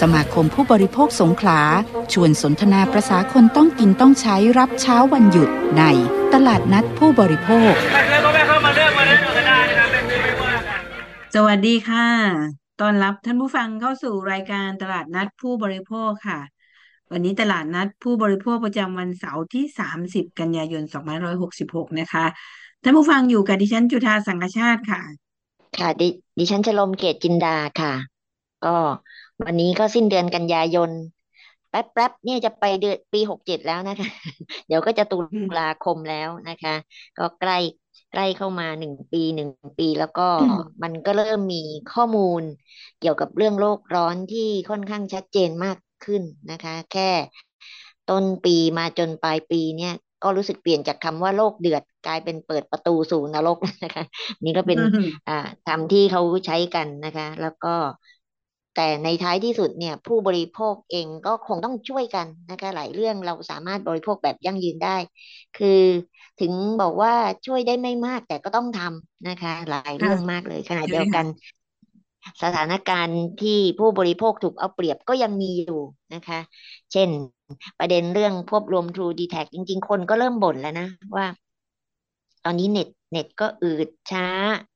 สมาคมผู้บริโภคสงขลา ชวนสนทนาประษาคนต้องกินต้องใช้รับเช้าวันหยุดในตลาดนัดผู้บริโภคแล้วก็ไม่เข้ามาเลือกมาเล่นก็ได้นะครับไม่ไม่ไม่ว่ากันสวัสดีค่ะต้อนรับท่านผู้ฟังเข้าสู่รายการตลาดนัดผู้บริโภคค่ะ วันนี้ตลาดนัดผู้บริโภคประจำวันเสาร์ที่ 30 กันยายน 2566 นะคะ ท่านผู้ฟังอยู่กับดิฉันจุธาสังกชาติค่ะ ค่ะ ดิดิฉันชโลมเกตจินดาค่ะ ก็วันนี้ก็สิ้นเดือนกันยายน แป๊บแป๊บเนี่ยจะไปเดือนปีหกเจ็ดแล้วนะคะ เดี๋ยวก็จะตุลาคมแล้วนะคะ ก็ใกล้ใกล้เข้ามาหนึ่งปีหนึ่งปีแล้วก็อืมมันก็เริ่มมีข้อมูล เกี่ยวกับเรื่องโลกร้อนที่ค่อนข้างชัดเจนมากขึ้นนะคะ แค่ต้นปีมาจนปลายปีเนี่ยก็รู้สึกเปลี่ยนจากคำว่าโลกเดือดกลายเป็นเปิดประตูสู่นรกนะคะ นี่ก็เป็นอืมอ่าคำที่เขาใช้กันนะคะ แล้วก็ แต่ในท้ายที่สุดเนี่ยผู้บริโภคเองก็คงต้องช่วยกันนะคะหลายเรื่องเราสามารถบริโภคแบบยั่งยืนได้ คือถึงบอกว่าช่วยได้ไม่มากแต่ก็ต้องทำนะคะ หลายเรื่องมากเลยขณะเดียวกัน สถานการณ์ที่ผู้บริโภคถูกเอาเปรียบก็ยังมีอยู่นะคะ เช่น ประเด็นเรื่องควบรวม True d t a c จริง ๆ คนก็เริ่มบ่นแล้วนะว่า ตอนนี้เน็ตเน็ตก็อืดช้า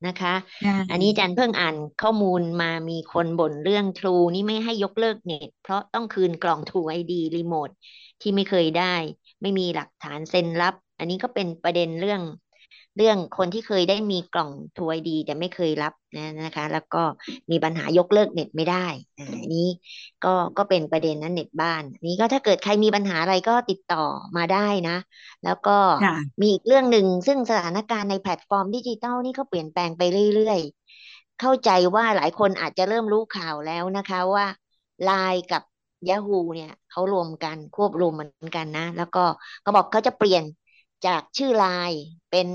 นะคะใช่อันนี้อาจารย์เพิ่งอ่านข้อมูลมามีคนบ่นเรื่อง True นี่ไม่ให้ยกเลิกเน็ต เพราะต้องคืนกล่อง True ID รีโมทที่ไม่เคยได้ ไม่มีหลักฐานเซ็นรับ อันนี้ก็เป็นประเด็นเรื่อง เรื่องคนที่เคยได้มีกล่อง True ID แต่ไม่เคยรับนะนะคะ แล้วก็มีปัญหายกเลิกเน็ตไม่ได้อ่าอันนี้ก็ก็เป็นประเด็นนั้นเน็ตบ้านอันนี้ก็ถ้าเกิดใครมีปัญหาอะไรก็ติดต่อมาได้นะ แล้วก็ค่ะมีอีกเรื่องหนึ่งซึ่งสถานการณ์ในแพลตฟอร์มดิจิทัลนี่ก็เปลี่ยนแปลงไปเรื่อยๆ เข้าใจว่าหลายคนอาจจะเริ่มรู้ข่าวแล้วนะคะว่า Line กับ Yahoo เนี่ยเขารวมกันควบรวมเหมือนกันนะ แล้วก็เขาบอกเขาจะเปลี่ยน จากชื่อ Line เป็น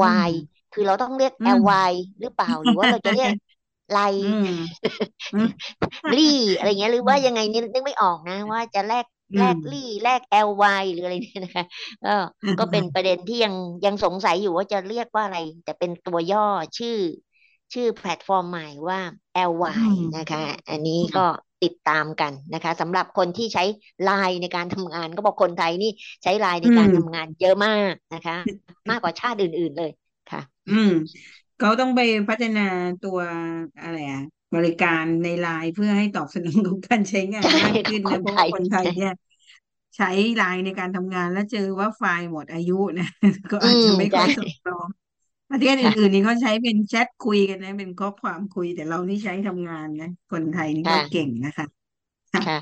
อืม LY คือเราต้องเรียกอืม LY หรือเปล่าหรือว่าเราจะเรียกไลอืมอืมลี่อะไรเงี้ยหรือว่ายังไงนี่นึกไม่ออกนะ ว่าจะแลกอืแลมกลี่แลก LY หรืออะไรเนี่ยนะคะก็ก็เป็นประเด็นที่ยังยังสงสัยอยู่ว่าจะเรียกว่าอะไร แต่เป็นตัวย่อชื่อ ชื่อแพลตฟอร์มใหม่ว่าอื LY มนะคะ อันนี้ค่ะก็ ติดตามกันนะคะสำหรับคนที่ใช้ Line ในการทำงานก็บอกคนไทยนี่ใช้ Line ในอืการมทำงานเยอะมากนะคะ มากกว่าชาติอื่น ๆเลยค่ะ อืมเขาต้องไปพัฒนาตัวอะไรอะบริการในไลน์เพื่อให้ตอบสนองกับการใช้งานใช่มากขอขึ้งนคนะนเพราะไทว่ายคนไทยใช่เนี่ยใช้ไลน์ในการทำงานแล้วเจอว่าไฟล์หมดอายุนะ ก็อือาจมจะไม่ค่ใช่อยสอดคล้อง ประเทศค่ะ อื่นๆนี่เขาใช้เป็นแชทคุยกันนะ เป็นข้อความคุยแต่เรานี่ใช้ทำงานนะคนไทยนี่ก็ค่ะ เก่งนะคะค่ะ ค่ะ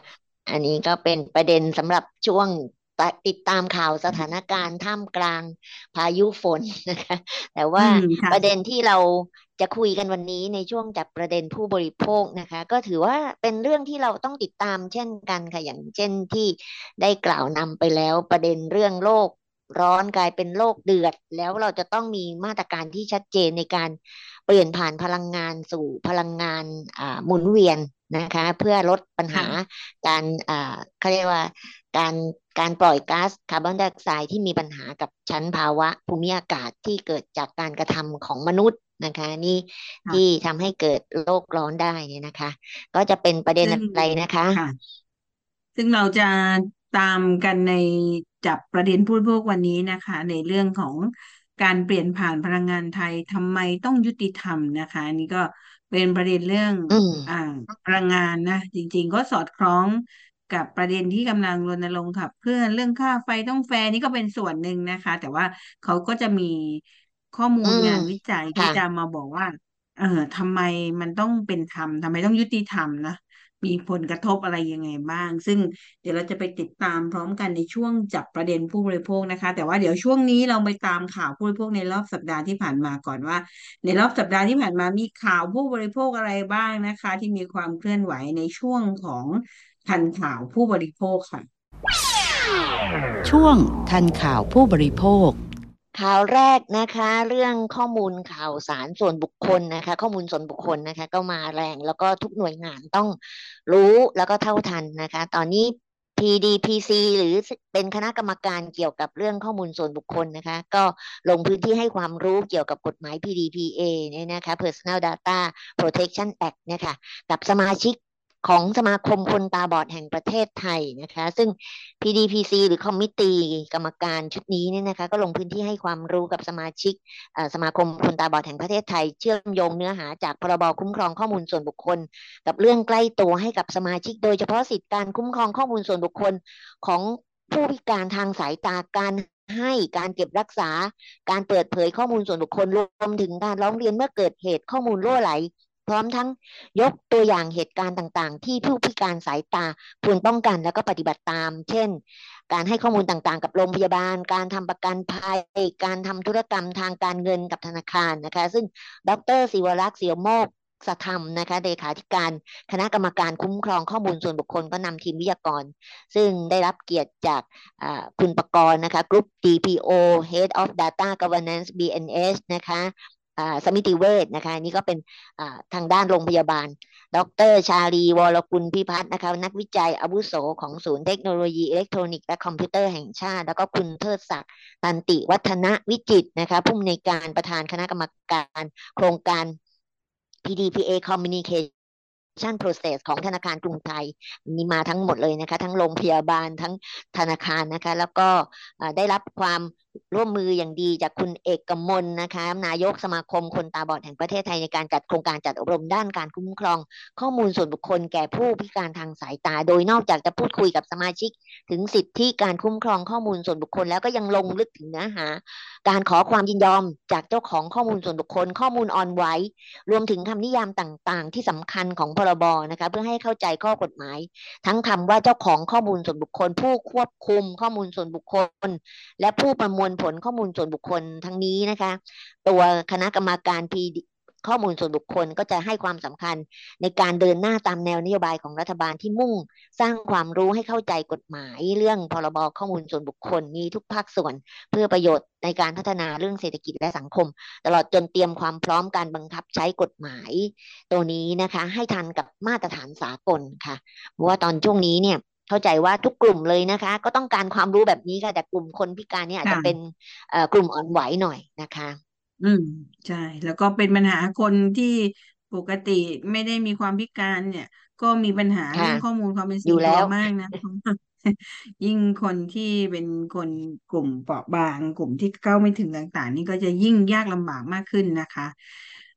อันนี้ก็เป็นประเด็นสำหรับช่วงตะติดตามข่าวสถานการณ์ท่ามกลางพายุฝนนะคะ แต่อืว่ามค่ะ ประเด็นที่เราจะคุยกันวันนี้ในช่วงจับประเด็นผู้บริโภคนะคะ ก็ถือว่าเป็นเรื่องที่เราต้องติดตามเช่นกันค่ะ อย่างเช่นที่ได้กล่าวนำไปแล้วประเด็นเรื่องโลก ร้อนกลายเป็นโลกเดือด แล้วเราจะต้องมีมาตรการที่ชัดเจนในการเปลี่ยนผ่านพลังงานสู่พลังงานอ่าหมุนเวียนนะคะ เพื่อลดปัญหาค่ะการอ่าเขาเรียกว่าการการปล่อยก๊าซคาร์บอนไดออกไซด์ที่มีปัญหากับชั้นภาวะภูมิอากาศที่เกิดจากการกระทำของมนุษย์นะคะ นี่ค่ะที่ทำให้เกิดโลกร้อนได้เนี่ยนะคะ ก็จะเป็นประเด็นซึ่งอะไรนะคะค่ะซึ่งเราจะตามกันใน จับประเด็นผู้บริโภควันนี้นะคะ ในเรื่องของการเปลี่ยนผ่านพลังงานไทยทำไมต้องยุติธรรมนะคะอันนี้ก็เป็นประเด็นเรื่องอืมอ่าพลังงานนะจริง ๆ ก็สอดคล้องกับประเด็นที่กำลังรณรงค์ขับเคลื่อนเรื่องค่าไฟต้องแฟร์นี่ก็เป็นส่วนหนึ่งนะคะ แต่ว่าเขาก็จะมีข้อมูอืลมงานวิจัยที่ค่ะจะมาบอกว่า เออทำไมมันต้องเป็นธรรมทำไมต้องยุติธรรมนะ มีผลกระทบอะไรยังไงบ้าง ซึ่งเดี๋ยวเราจะไปติดตามพร้อมกันในช่วงจับประเด็นผู้บริโภคนะคะ แต่ว่าเดี๋ยวช่วงนี้เราไปตามข่าวผู้บริโภคในรอบสัปดาห์ที่ผ่านมาก่อนว่า ในรอบสัปดาห์ที่ผ่านมามีข่าวผู้บริโภคอะไรบ้างนะคะ ที่มีความเคลื่อนไหวในช่วงของทันข่าวผู้บริโภคค่ะ ช่วงทันข่าวผู้บริโภค ข่าวแรกนะคะ เรื่องข้อมูลข่าวสารส่วนบุคคลนะคะ ข้อมูลส่วนบุคคลนะคะ ก็มาแรงแล้วก็ทุกหน่วยงานต้องรู้แล้วก็เท่าทันนะคะ ตอนนี้ PDPC หรือเป็นคณะกรรมการเกี่ยวกับเรื่องข้อมูลส่วนบุคคลนะคะ ก็ลงพื้นที่ให้ความรู้เกี่ยวกับกฎหมาย PDPA เนี่ยนะคะ Personal Data Protection Act เนี่ยค่ะกับสมาชิก ของสมาคมคนตาบอดแห่งประเทศไทยนะคะ ซึ่ง PDPC หรือคอมมิตี้กรรมการชุดนี้เนี่ยนะคะ ก็ลงพื้นที่ให้ความรู้กับสมาชิกสมาคมคนตาบอดแห่งประเทศไทย เชื่อมโยงเนื้อหาจากพรบคุ้มครองข้อมูลส่วนบุคคล กับเรื่องใกล้ตัวให้กับสมาชิก โดยเฉพาะสิทธิการคุ้มครองข้อมูลส่วนบุคคลของผู้พิการทางสายตาการให้การเก็บรักษา การเปิดเผยข้อมูลส่วนบุคคลรวมถึงการร้องเรียนเมื่อเกิดเหตุข้อมูลรั่วไหล พร้อมทั้งยกตัวอย่างเหตุการณ์ต่างๆ ที่ผู้พิการสายตาควรป้องกันแล้วก็ปฏิบัติตาม เช่น การให้ข้อมูลต่างๆ กับโรงพยาบาล การทำประกันภัย การทำธุรกรรมทางการเงินกับธนาคารนะคะ ซึ่งดรศิวรักษ์เสียวโมกสธรรมนะคะเลขาธิการคณะกรรมการคุ้มครองข้อมูลส่วนบุคคลก็นำทีมวิทยากร ซึ่งได้รับเกียรติจากคุณประกรณ์นะคะกรุ๊ป DPO Head of Data Governance BDMS นะคะ สมิติเวชนะคะนี่ก็เป็นทางด้านโรงพยาบาล ดร ชาลีวรกุลพิพัฒน์นะคะนักวิจัยอาวุโสของศูนย์เทคโนโลยีอิเล็กทรอนิกส์และคอมพิวเตอร์แห่งชาติ แล้วก็คุณเทิดศักดิ์ตันติวัฒนวิจิตนะคะผู้อำนวยการประธานคณะกรรมการโครงการ PDPA Communication Process ของธนาคารกรุงไทยมีมาทั้งหมดเลยนะคะ ทั้งโรงพยาบาลทั้งธนาคารนะคะ แล้วก็ได้รับความ ร่วมมืออย่างดีจากคุณเอกกมลนะคะ นายกสมาคมคนตาบอดแห่งประเทศไทยในการจัดโครงการจัดอบรมด้านการคุ้มครอง ข้อมูลส่วนบุคคลแก่ผู้พิการทางสายตา โดยนอกจากจะพูดคุยกับสมาชิก ถึงสิทธิการคุ้มครองข้อมูลส่วนบุคคล แล้วก็ยังลงลึกถึงเนื้อหา การขอความยินยอมจากเจ้าของข้อมูลส่วนบุคคล ข้อมูลออนไว้รวมถึงคำนิยามต่างๆ ที่สำคัญของพรบนะคะเพื่อให้เข้าใจข้อกฎหมาย ทั้งคำว่าเจ้าของข้อมูลส่วนบุคคล ผู้ควบคุมข้อมูลส่วนบุคคล และผู้ประมวลผลข้อมูลส่วนบุคคลทั้งนี้นะคะ ตัวคณะกรรมการพีข้อมูลส่วนบุคคลก็จะให้ความสำคัญในการเดินหน้าตามแนวนโยบายของรัฐบาลที่มุ่ง สร้างความรู้ให้เข้าใจกฎหมายเรื่องพรบข้อมูลส่วนบุคคลมีทุกภาคส่วน เพื่อประโยชน์ในการพัฒนาเรื่องเศรษฐกิจและสังคม ตลอดจนเตรียมความพร้อมการบังคับใช้กฎหมาย ตัวนี้นะคะ ให้ทันกับมาตรฐานสากลค่ะเพราะว่าตอนช่วงนี้เนี่ย เข้าใจว่าทุกกลุ่มเลยนะคะ ก็ต้องการความรู้แบบนี้ค่ะ แต่กลุ่มคนพิการเนี่ยอาจจะเป็นกลุ่มอ่อนไหวหน่อยนะคะ อืมใช่ แล้วก็เป็นปัญหาคนที่ปกติไม่ได้มีความพิการเนี่ย ก็มีปัญหาเรื่องข้อมูลความเป็นส่วนตัวมากนะยิ่งคนที่เป็นคนกลุ่มเปราะบาง กลุ่มที่เข้าไม่ถึงต่างๆ นี่ก็จะยิ่งยากลำบากมากขึ้นนะคะ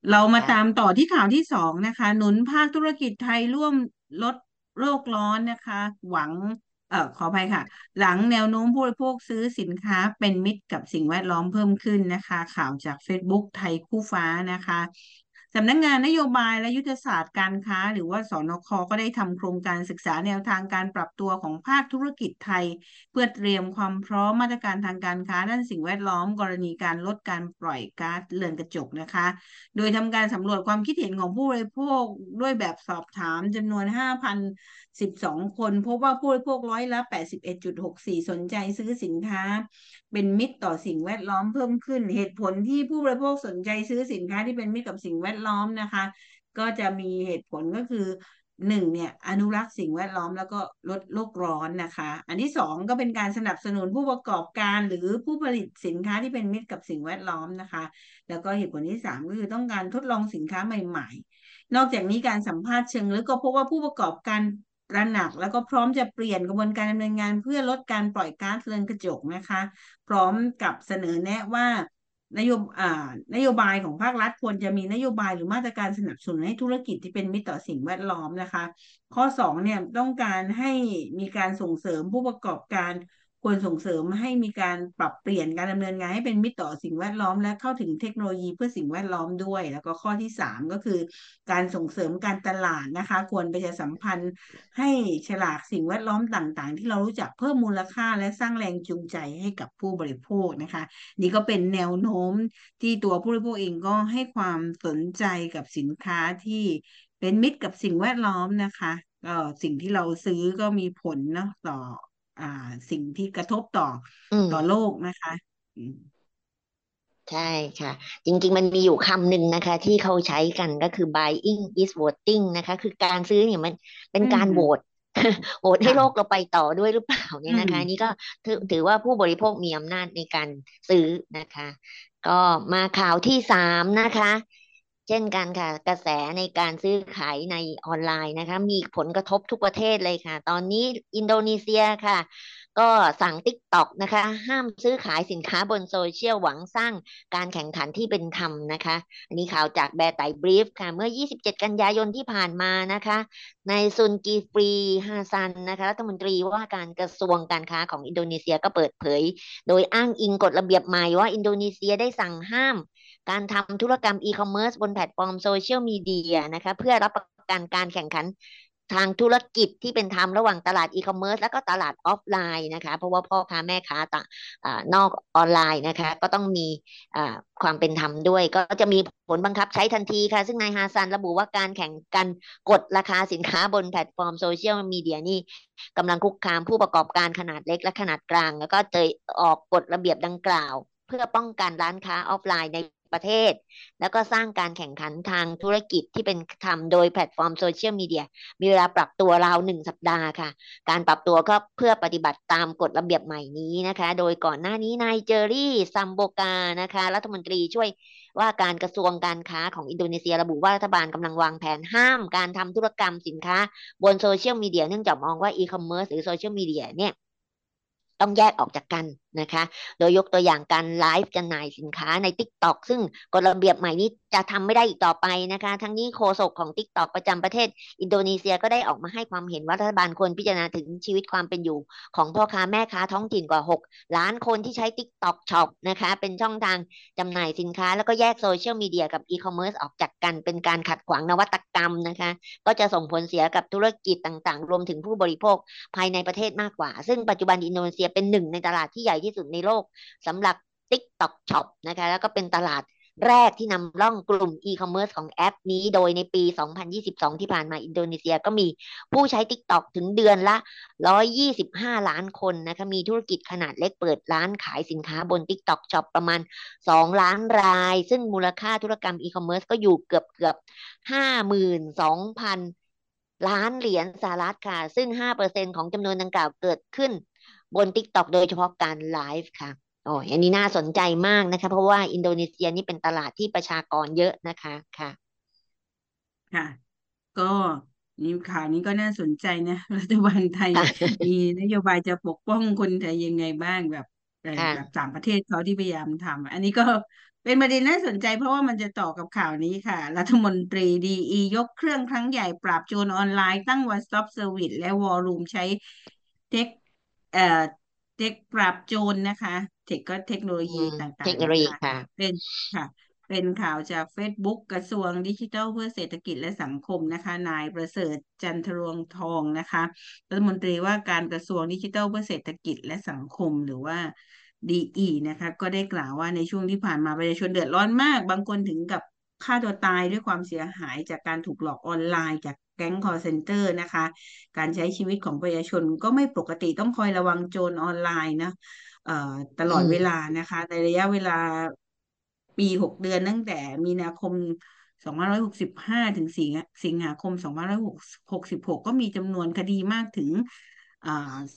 เรามาตามต่อที่ข่าวที่สองนะคะ หนุนภาคธุรกิจไทยร่วมลด โลกร้อนนะคะ หวังเอ่อขออภัยค่ะ หลังแนวโน้มผู้บริโภคซื้อสินค้าเป็นมิตรกับสิ่งแวดล้อมเพิ่มขึ้นนะคะ ข่าวจาก Facebook ไทยคู่ฟ้านะคะ สำนักงงานนโยบายและยุทธศาสตร์การค้า หรือว่าสนคก็ได้ทำโครงการศึกษาแนวทางการปรับตัวของภาคธุรกิจไทย เพื่อเตรียมความพร้อมมาตรการทางการค้าด้านสิ่งแวดล้อม กรณีการลดการปล่อยก๊าซเรือนกระจกนะคะ โดยทำการสำรวจความคิดเห็นของผู้บริโภคด้วยแบบสอบถามจำนวน12 คน พบว่าผู้บริโภคร้อยละ 81.64 สนใจซื้อสินค้า เป็นมิตรต่อสิ่งแวดล้อมเพิ่มขึ้น เหตุผลที่ผู้บริโภคสนใจซื้อสินค้าที่เป็นมิตรกับสิ่งแวดล้อมนะคะ ก็จะมีเหตุผลก็คือหนึ่งเนี่ยอนุรักษ์สิ่งแวดล้อมแล้วก็ลดโลกร้อนนะคะ อันที่สองก็เป็นการสนับสนุนผู้ประกอบการหรือผู้ผลิตสินค้าที่เป็นมิตรกับสิ่งแวดล้อมนะคะ แล้วก็เหตุผลที่สามก็คือต้องการทดลองสินค้าใหม่ ๆ นอกจากนี้การสัมภาษณ์เชิงลึกก็พบว่าผู้ประกอบการ ระหนักแล้วก็พร้อมจะเปลี่ยนกระบวนการดำเนินงานเพื่อลดการปล่อยก๊าซเรือนกระจกนะคะ พร้อมกับเสนอแนะว่านโยบอ่านโยบายของภาครัฐควรจะมีนโยบายหรือมาตรการสนับสนุนให้ธุรกิจที่เป็นมิตรต่อสิ่งแวดล้อมนะคะ ข้อสองเนี่ยต้องการให้มีการส่งเสริมผู้ประกอบการ ควรส่งเสริมให้มีการปรับเปลี่ยนการดำเนินงานให้เป็นมิตรต่อสิ่งแวดล้อม และเข้าถึงเทคโนโลยีเพื่อสิ่งแวดล้อมด้วย แล้วก็ข้อที่สามก็คือ การส่งเสริมการตลาดนะคะ ควรประชาสัมพันธ์ให้ฉลากสิ่งแวดล้อมต่างๆ ที่เรารู้จักเพิ่มมูลค่าและสร้างแรงจูงใจให้กับผู้บริโภคนะคะ นี่ก็เป็นแนวโน้มที่ตัวผู้บริโภคเองก็ให้ความสนใจกับสินค้าที่เป็นมิตรกับสิ่งแวดล้อมนะคะก็สิ่งที่เราซื้อก็มีผลเนาะต่อ อ่า สิ่งที่กระทบต่อต่อโลกนะคะใช่ค่ะ จริง ๆ มันมีอยู่คำหนึ่งนะคะ ที่เขาใช้กันก็คือ buying is voting นะคะ คือการซื้อเนี่ยมันเป็นการโหวต โหวตให้โลกเราไปต่อด้วยหรือเปล่าเนี่ยนะคะนี่ก็ถือถือว่าผู้บริโภคมีอำนาจในการซื้อนะคะ ก็มาข่าวที่สามนะคะ เช่นกันค่ะ กระแสในการซื้อขายในออนไลน์นะคะ มีผลกระทบทุกประเทศเลยค่ะ ตอนนี้อินโดนีเซียค่ะ ก็สั่ง TikTok นะคะ ห้ามซื้อขายสินค้าบนโซเชียลหวังสร้างการแข่งขันที่เป็นธรรมนะคะ อันนี้ข่าวจาก beartai Brief ค่ะ เมื่อ 27 กันยายนที่ผ่านมานะคะนายซุลกิฟลีฮาซันนะคะรัฐมนตรีว่าการกระทรวงการค้าของอินโดนีเซียก็เปิดเผย โดยอ้างอิงกฎระเบียบใหม่ว่าอินโดนีเซียได้สั่งห้าม การทำธุรกรรมอีคอมเมิร์ซบนแพลตฟอร์มโซเชียลมีเดียนะคะเพื่อรับประกันการแข่งขันทางธุรกิจที่เป็นธรรมระหว่างตลาดอีคอมเมิร์ซและก็ตลาดออฟไลน์นะคะเพราะว่าพ่อค้าแม่ค้าต่างนอกออนไลน์นะคะก็ต้องมีความเป็นธรรมด้วย ก็จะมีผลบังคับใช้ทันทีค่ะ ซึ่งนายฮาซันระบุว่าการแข่งกันกดราคาสินค้าบนแพลตฟอร์มโซเชียลมีเดียนี่กำลังคุกคามผู้ประกอบการขนาดเล็กและขนาดกลาง แล้วก็จะออกกฎระเบียบดังกล่าว เพื่อป้องกันร้านค้าออฟไลน์ใน ประเทศ แล้วก็สร้างการแข่งขันทางธุรกิจที่เป็นธรรมโดยแพลตฟอร์มโซเชียลมีเดียมีเวลาปรับตัวราวหนึ่งสัปดาห์ค่ะ การปรับตัวก็เพื่อปฏิบัติตามกฎระเบียบใหม่นี้นะคะ โดยก่อนหน้านี้นายเจอร์รีซัมบัวกานะคะ รัฐมนตรีช่วยว่าการกระทรวงการค้าของอินโดนีเซียระบุว่ารัฐบาลกำลังวางแผนห้ามการทำธุรกรรมสินค้า บนโซเชียลมีเดียเนื่องจากมองว่าอีคอมเมิร์ซหรือโซเชียลมีเดียเนี่ยต้องแยกออกจากกันนะคะ โดยยกตัวอย่างการไลฟ์จำหน่ายสินค้าใน Tik t o อกซึ่งกฎระเบียบใหม่นี้จะทำไม่ได้อีกต่อไปนะคะ ทั้งนี้โฆษกของ Tik t o อกประจำประเทศ อินโดนีเซียก็ได้ออกมาให้ความเห็นว่ารัฐบาลควรพิจารณาถึงชีวิตความเป็นอยู่ ของพ่อค้าแม่ค้าท้องถิ่นกว่า 6 ล้านคนที่ใช้ Tik t o อกช็อปนะคะ เป็นช่องทางจำหน่ายสินค้า แล้วก็แยกโซเชียลมีเดียกับอีคอมเมิร์ซออกจากกันเป็นการขัดขวางนวัตกรรมนะคะ ก็จะส่งผลเสียกับธุรกิจต่างๆ รวมถึงผู้บริโภคภายในประเทศมากกว่า ซึ่งปัจจุบันอินโดนีเซียเป็นหนึ่งในตลาดที่ใหญ่ที่สุดในโลกสำหรับ TikTok Shop นะคะแล้วก็เป็นตลาดแรกที่นำร่องกลุ่มอีคอมเมิร์ซของแอปนี้โดยในปี 2022 ที่ผ่านมาอินโดนีเซียก็มีผู้ใช้ TikTok ถึงเดือนละ 125 ล้านคนนะคะมีธุรกิจขนาดเล็กเปิดร้านขายสินค้าบน TikTok Shop ประมาณ 2 ล้านราย ซึ่งมูลค่าธุรกรรมอีคอมเมิร์ซก็อยู่เกือบเกือบ 52,000 ล้านเหรียญสหรัฐค่ะ ซึ่ง 5%ของจำนวนดังกล่าวเกิดขึ้น บน TikTok โดยเฉพาะการไลฟ์ค่ะโอ้อันนี้น่าสนใจมากนะคะ เพราะว่าอินโดนีเซียนี่เป็นตลาดที่ประชากรเยอะนะคะค่ะ ค่ะ ก็นี่ข่าวนี้ก็น่าสนใจนะ รัฐบาลไทย มีนโยบายจะปกป้องคนไทยยังไงบ้างแบบแบบต่างประเทศเขาที่พยายามทำอันนี้ก็เป็นประเด็นน่าสนใจเพราะว่ามันจะต่อกับข่าวนี้ค่ะ รัฐมนตรีดีอียกเครื่องครั้งใหญ่ปราบโจรออนไลน์ตั้ง One Stop Service และวอลลุ่มใช้เทค เอ่อเทคปราบโจรนะคะ เทคก็เทคโนโลยีต่างๆเทคโนโลยีค่ะ เป็นค่ะ เป็นข่าวจาก Facebook กระทรวงดิจิทัลเพื่อเศรษฐกิจและสังคมนะคะ นายประเสริฐจันทรวงทองนะคะ รัฐมนตรีว่าการกระทรวงดิจิทัลเพื่อเศรษฐกิจและสังคมหรือว่าดีอีนะคะ ก็ได้กล่าวว่าในช่วงที่ผ่านมาประชาชนเดือดร้อนมาก บางคนถึงกับฆ่าตัวตายด้วยความเสียหายจากการถูกหลอกออนไลน์จากแก๊งคอลเซ็นเตอร์นะคะ การใช้ชีวิตของประชาชนก็ไม่ปกติต้องคอยระวังโจรออนไลน์นะเอ่อตลอดเวลานะคะ ในระยะเวลาปีหกเดือนตั้งแต่มีนาคม2565ถึงสิงสิงหาคม2566ก็มีจำนวนคดีมากถึง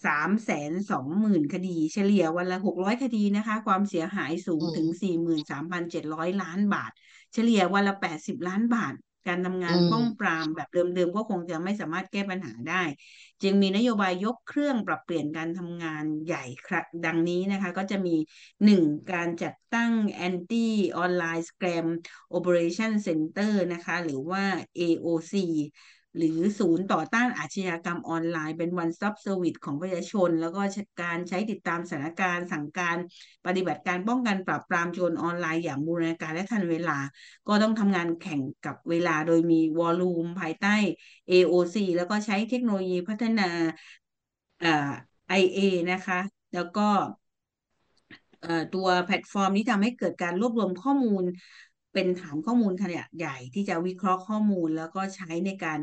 สามแสนสองหมื่นคดีเฉลี่ยวันละหกร้อยคดีนะคะ ความเสียหายสูงถึงสี่หมื่นสามพันเจ็ดร้อยล้านบาท เฉลี่ยวันละแปดสิบล้านบาท การทำงานป้องปรามแบบเดิมๆก็คงจะไม่สามารถแก้ปัญหาได้ จึงมีนโยบายยกเครื่องปรับเปลี่ยนการทำงานใหญ่ครับดังนี้นะคะ ก็จะมีหนึ่งการจัดตั้ง Anti Online Scam Operation Center นะคะ หรือว่า AOC หรือศูนย์ต่อต้านอาชญากรรมออนไลน์ เป็น one stop service ของประชาชน แล้วก็การใช้ติดตามสถานการณ์สั่งการปฏิบัติการป้องกันปราบปรามโจรออนไลน์อย่างบูรณาการและทันเวลา ก็ต้องทำงานแข่งกับเวลาโดยมีวอลลุ่มภายใต้ AOC แล้วก็ใช้เทคโนโลยีพัฒนาอ่า IA นะคะ แล้วก็ตัวแพลตฟอร์มนี้ทำให้เกิดการรวบรวมข้อมูลเป็นฐานข้อมูลขนาดใหญ่ที่จะวิเคราะห์ข้อมูลแล้วก็ใช้ในการ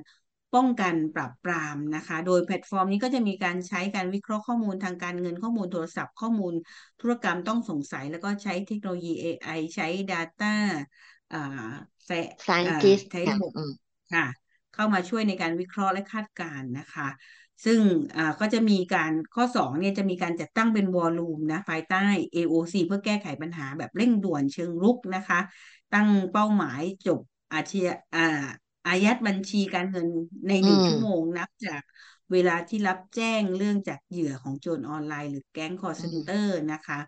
ป้องกันปราบปรามนะคะ โดยแพลตฟอร์มนี้ก็จะมีการใช้การวิเคราะห์ข้อมูลทางการเงินข้อมูลโทรศัพท์ข้อมูลธุรกรรมต้องสงสัย แล้วก็ใช้เทคโนโลยี AI ใช้ Data อ่าใช้ใช้ระบบค่ะเข้ามาช่วยในการวิเคราะห์และคาดการณ์นะคะ ซึ่งก็จะมีการข้อสองเนี่ยจะมีการจัดตั้งเป็นวอลลุ่มนะภายใต้ AOC เพื่อแก้ไขปัญหาแบบเร่งด่วนเชิงรุกนะคะ ตั้งเป้าหมายจบอาชญา อ่าอายัดบัญชีการเงินในอืมหนึ่งชั่วโมงนับจากเวลาที่รับแจ้งเรื่องจากเหยื่อของโจรออนไลน์หรือแก๊งคอลเซ็นเตอร์อืมนะคะ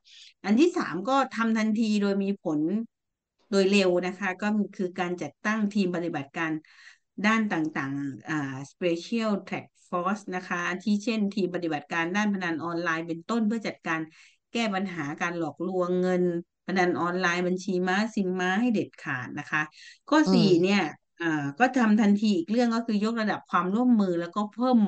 อันที่สามก็ทำทันทีโดยมีผลโดยเร็วนะคะ ก็คือการจัดตั้งทีมปฏิบัติการด้านต่างๆอ่า Special Task Force นะคะอาที่เช่นทีมปฏิบัติการด้านพนันออนไลน์เป็นต้นเพื่อจัดการแก้ปัญหาการหลอกลวงเงินพนันออนไลน์บัญชีม้าซิมม้าให้เด็ดขาดนะคะ ข้ออืสี่มเนี่ยอ่า ก็ทำทันทีอีกเรื่องก็คือยกระดับความร่วมมือ แล้วก็เพิ่ม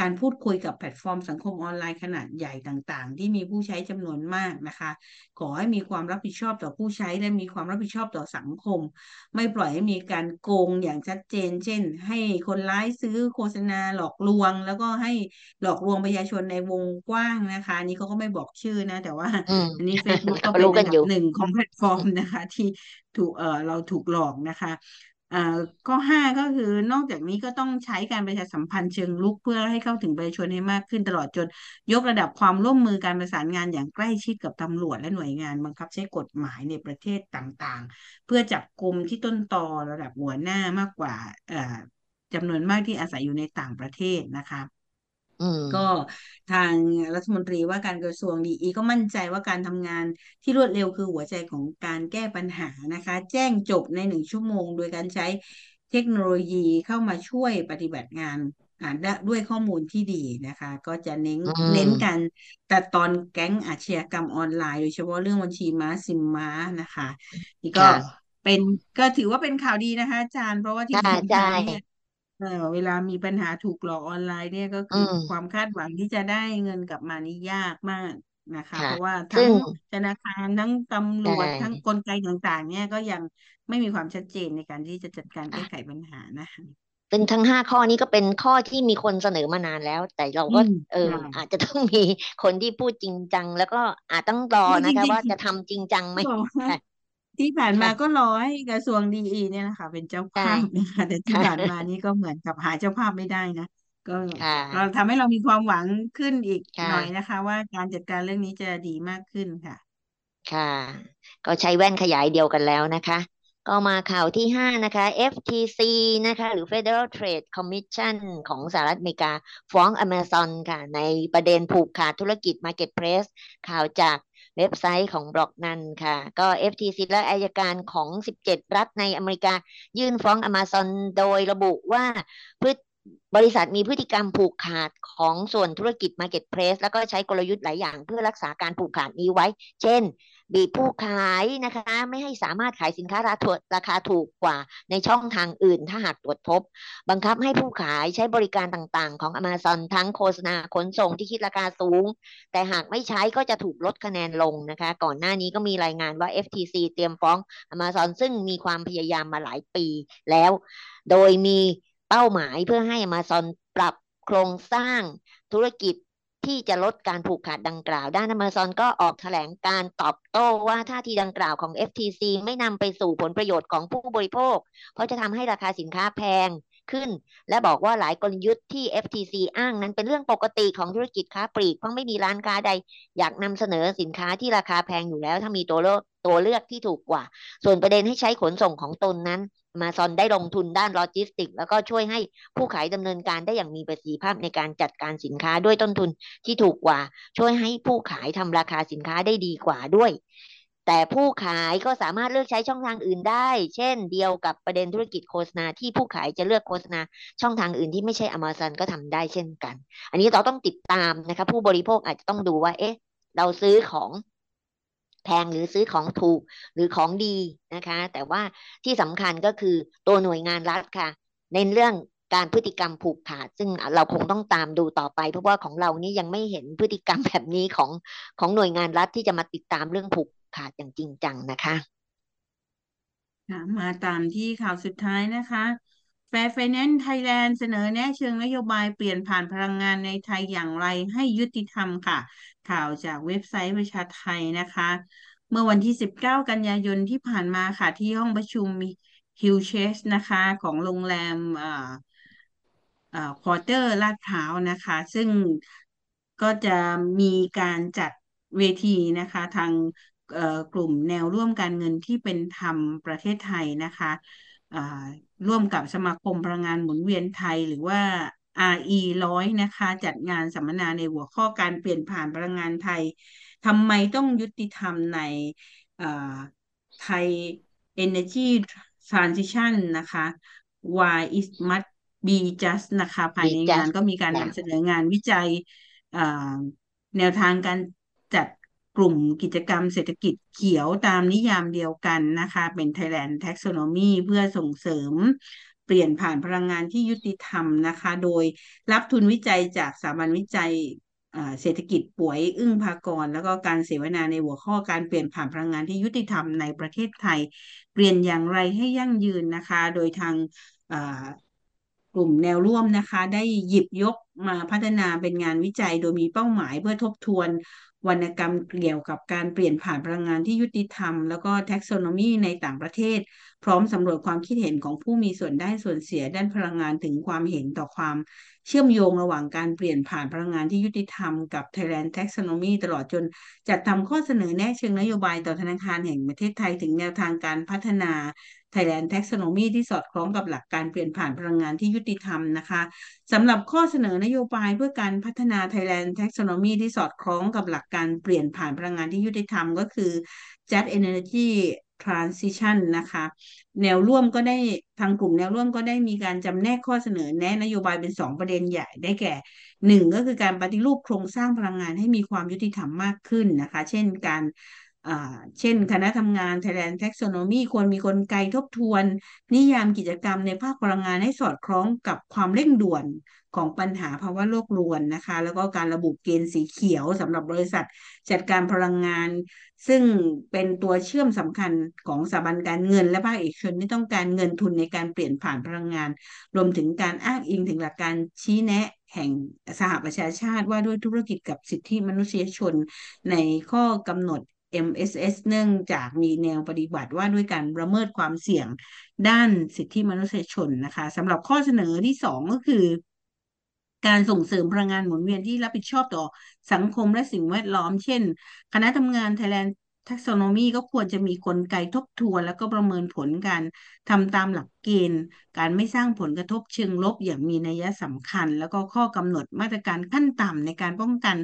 การพูดคุยกับแพลตฟอร์มสังคมออนไลน์ขนาดใหญ่ต่างๆ ที่มีผู้ใช้จำนวนมากนะคะ ขอให้มีความรับผิดชอบต่อผู้ใช้และมีความรับผิดชอบต่อสังคม ไม่ปล่อยให้มีการโกงอย่างชัดเจน เช่น ให้คนร้ายซื้อโฆษณาหลอกลวง แล้วก็ให้หลอกลวงประชาชนในวงกว้างนะคะอันนี้เขาก็ไม่บอกชื่อนะ แต่ว่าอืมอันนี้ Facebook ก็เขาเป็นรู้กัอันนอดัยู่บหนึ่งของแพลตฟอร์มนะคะ ที่ถูกเอ่อเราถูกหลอกนะคะ อ่าข้อห้าก็คือนอกจากนี้ก็ต้องใช้การประชาสัมพันธ์เชิงรุกเพื่อให้เข้าถึงประชาชนให้มากขึ้นตลอดจนยกระดับความร่วมมือการประสานงานอย่างใกล้ชิดกับตำรวจและหน่วยงานบังคับใช้กฎหมายในประเทศต่างๆ เพื่อจับกลุ่มที่ต้นตอระดับหัวหน้ามากกว่าเอ่อจำนวนมากที่อาศัยอยู่ในต่างประเทศนะคะ ก็ทางรัฐมนตรีว่าการกระทรวงดีอีก็มั่นใจว่าการทำงานที่รวดเร็วคือหัวใจของการแก้ปัญหานะคะ แจ้งจบในหนึ่งชั่วโมง โดยการใช้เทคโนโลยีเข้ามาช่วยปฏิบัติงานอ่าได้ด้วยข้อมูลที่ดีนะคะ ก็จะเน้นอืเน้นมการตัดตอนแก๊งอาชญากรรมออนไลน์โดยเฉพาะเรื่องบัญชีม้าซิมม้านะคะนี่ก็ค่ะเป็นก็ถือว่าเป็นข่าวดีนะคะอาจารย์เพราะว่าที่ใช่ผ่านใช่มาเนี่ย เออเวลามีปัญหาถูกหลอกออนไลน์เนี่ยก็อืคือมความคาดหวังที่จะได้เงินกลับมานี่ยากมากนะคะ ค่ะ เพราะว่าซึ่ทั้งงธนาคารทั้งตำรใช่วจทั้งกลไกต่างๆ เนี่ยก็ยังไม่มีความชัดเจนในการที่จะจัดการแก้ค่ะ ไขปัญหานะคะ ซึ่งทั้งห้าข้อนี้ก็เป็นข้อที่มีคนเสนอมานานแล้ว แต่เราอืก็ มเออ ใช่อาจจะต้องมีคนที่พูดจริงจัง แล้วก็อาจต้องรอไม่จนะคะ ริงว่าจะทำจริงจังไหมๆบอกว่าค่ะ ที่ผ่านมาค่ะก็รอให้กระทรวงดีอีเนี่ยนะคะเป็นเจ้าใช่ ภาพนะคะ แต่ที่ค่ะผ่านมานี่ก็เหมือนกับหาเจ้าภาพไม่ได้นะ ก็ค่ะ เราทำให้เรามีความหวังขึ้นอีกค่ะ หน่อยนะคะ ว่าการจัดการเรื่องนี้จะดีมากขึ้นค่ะ ค่ะ ก็ใช้แว่นขยายเดียวกันแล้วนะคะ ก็มาข่าวที่ห้านะคะ FTC นะคะ หรือ Federal Trade Commission ของสหรัฐอเมริกา ฟ้อง Amazon ค่ะ ในประเด็นผูกขาดธุรกิจ Marketplace ข่าวจาก เว็บไซต์ของบล็อกนันค่ะ ก็ FTC และอายการของ 17 รัฐในอเมริกา ยื่นฟ้อง Amazon โดยระบุว่าพฤ บริษัทมีพฤติกรรมผูกขาดของส่วนธุรกิจ Marketplace แล้วก็ใช้กลยุทธ์หลายอย่าง เพื่อรักษาการผูกขาดนี้ไว้ เช่น บีบผู้ขายนะคะ ไม่ให้สามารถขายสินค้าราคาราคาถูกกว่าในช่องทางอื่น ถ้าหากตรวจพบ บังคับให้ผู้ขายใช้บริการต่างๆ ของ Amazon ทั้งโฆษณาขนส่งที่คิดราคาสูง แต่หากไม่ใช้ก็จะถูกลดคะแนนลงนะคะ ก่อนหน้านี้ก็มีรายงานว่า FTC เตรียมฟ้อง Amazon ซึ่งมีความพยายามมาหลายปีแล้ว โดยมี เป้าหมายเพื่อให้ Amazon ปรับโครงสร้างธุรกิจที่จะลดการผูกขาดดังกล่าว ด้าน Amazon ก็ออกแถลงการตอบโต้ว่าท่าทีดังกล่าวของ FTC ไม่นำไปสู่ผลประโยชน์ของผู้บริโภค เพราะจะทำให้ราคาสินค้าแพงขึ้น และบอกว่าหลายกลยุทธ์ที่ FTC อ้างนั้นเป็นเรื่องปกติของธุรกิจค้าปลีก เพราะไม่มีร้านค้าใด อยากนำเสนอสินค้าที่ราคาแพงอยู่แล้ว ถ้ามีตัวเลือกตัวเลือกที่ถูกกว่า ส่วนประเด็นให้ใช้ขนส่งของตนนั้น Amazon ได้ลงทุนด้านโลจิสติก แล้วก็ช่วยให้ผู้ขายดำเนินการได้อย่างมีประสิทธิภาพในการจัดการสินค้าด้วยต้นทุนที่ถูกกว่า ช่วยให้ผู้ขายทำราคาสินค้าได้ดีกว่าด้วย แต่ผู้ขายก็สามารถเลือกใช้ช่องทางอื่นได้ เช่นเดียวกับประเด็นธุรกิจโฆษณาที่ผู้ขายจะเลือกโฆษณาช่องทางอื่นที่ไม่ใช่ Amazon ก็ทำได้เช่นกัน อันนี้เราต้องติดตามนะคะผู้บริโภคอาจจะต้องดูว่าเอ๊ะเราซื้อของ แพงหรือซื้อของถูกหรือของดีนะคะ แต่ว่าที่สำคัญก็คือตัวหน่วยงานรัฐค่ะ ในเรื่องการพฤติกรรมผูกขาด ซึ่งเราคงต้องตามดูต่อไป เพราะว่าของเรานี่ยังไม่เห็นพฤติกรรมแบบนี้ของของหน่วยงานรัฐที่จะมาติดตามเรื่องผูกขาดอย่างจริงจังนะคะค่ะมาตามที่ข่าวสุดท้ายนะคะ Fair Finance Thailand เสนอแนะเชิงนโยบายเปลี่ยนผ่านพลังงานในไทยอย่างไรให้ยุติธรรมค่ะ ข่าวจากเว็บไซต์ประชาไทนะคะ เมื่อวันที่ 19 กันยายนที่ผ่านมาค่ะ ที่ห้องประชุมฮิลเชสนะคะ ของโรงแรมอ่าอ่า Quarter ลาดพร้าวนะคะ ซึ่งก็จะมีการจัดเวทีนะคะ ทางเอ่อกลุ่มแนวร่วมการเงินที่เป็นธรรมประเทศไทยนะคะอ่า ร่วมกับสมาคมพลังงานหมุนเวียนไทยหรือว่า RE ร้อยนะคะ จัดงานสัมมนาในหัวข้อการเปลี่ยนผ่านพลังงานไทยทำไมต้องยุติธรรมในไทย Energy Transition นะคะ Why it must be just นะคะ ภายในงานก็มีการนำเสนองานวิจัยแนวทางการจัด กลุ่มกิจกรรมเศรษฐกิจเขียวตามนิยามเดียวกันนะคะ เป็น Thailand Taxonomy เพื่อส่งเสริมเปลี่ยนผ่านพลังงานที่ยุติธรรมนะคะ โดยรับทุนวิจัยจากสถาบันวิจัยเศรษฐกิจป่วยอึ้งภากร แล้วก็การเสวนาในหัวข้อการเปลี่ยนผ่านพลังงานที่ยุติธรรมในประเทศไทย เปลี่ยนอย่างไรให้ยั่งยืนนะคะ โดยทาง กลุ่มแนวร่วมนะคะ ได้หยิบยกมาพัฒนาเป็นงานวิจัยโดยมีเป้าหมายเพื่อทบทวนวรรณกรรมเกี่ยวกับการเปลี่ยนผ่านพลังงานที่ยุติธรรม แล้วก็แท็กโซโนมีในต่างประเทศ พร้อมสำรวจความคิดเห็นของผู้มีส่วนได้ส่วนเสียด้านพลังงานถึงความเห็นต่อความเชื่อมโยงระหว่างการเปลี่ยนผ่านพลังงานที่ยุติธรรมกับ Thailand Taxonomy ตลอดจนจัดทำข้อเสนอแนะเชิงนโยบายต่อธนาคารแห่งประเทศไทยถึงแนวทางการพัฒนา Thailand Taxonomy ที่สอดคล้องกับหลักการเปลี่ยนผ่านพลังงานที่ยุติธรรมนะคะสำหรับข้อเสนอนโยบายเพื่อการพัฒนา Thailand Taxonomy ที่สอดคล้องกับหลักการเปลี่ยนผ่านพลังงานที่ยุติธรรมก็คือ Just Energy Transition นะคะ แนวร่วมก็ได้ทางกลุ่มแนวร่วมก็ได้มีการจำแนกข้อเสนอแนะนโยบายเป็นสองประเด็นใหญ่ได้แก่หนึ่งก็คือการปฏิรูปโครงสร้างพลังงานให้มีความยุติธรรมมากขึ้นนะคะ เช่นการ เช่น คณะทำงาน Thailand Taxonomy ควรมีกลไกทบทวน นิยามกิจกรรมในภาคพลังงานให้สอดคล้องกับความเร่งด่วนของปัญหาภาวะโลกรวนนะคะ แล้วก็การระบุเกณฑ์สีเขียวสำหรับบริษัทจัดการพลังงาน ซึ่งเป็นตัวเชื่อมสำคัญของสถาบันการเงิน และภาคเอกชนที่ต้องการเงินทุนในการเปลี่ยนผ่านพลังงาน รวมถึงการอ้างอิงถึงหลักการชี้แนะแห่งสหประชาชาติว่าด้วยธุรกิจกับสิทธิมนุษยชนในข้อกำหนด MSS เนื่องจากมีแนวปฏิบัติว่าด้วยการประเมิดความเสี่ยงด้านสิทธิมนุษยชนนะคะสำหรับข้อเสนอที่สองก็คือ การส่งเสริมพลังงานหมุนเวียนที่รับผิดชอบต่อสังคมและสิ่งแวดล้อม เช่น คณะทำงาน Thailand Taxonomy ก็ควรจะมีกลไกทบทวน แล้วก็ประเมินผลการทำตามหลักเกณฑ์ การไม่สร้างผลกระทบเชิงลบอย่างมีนัยสำคัญ แล้วก็ข้อกำหนดมาตรการขั้นต่ำในการป้องกัน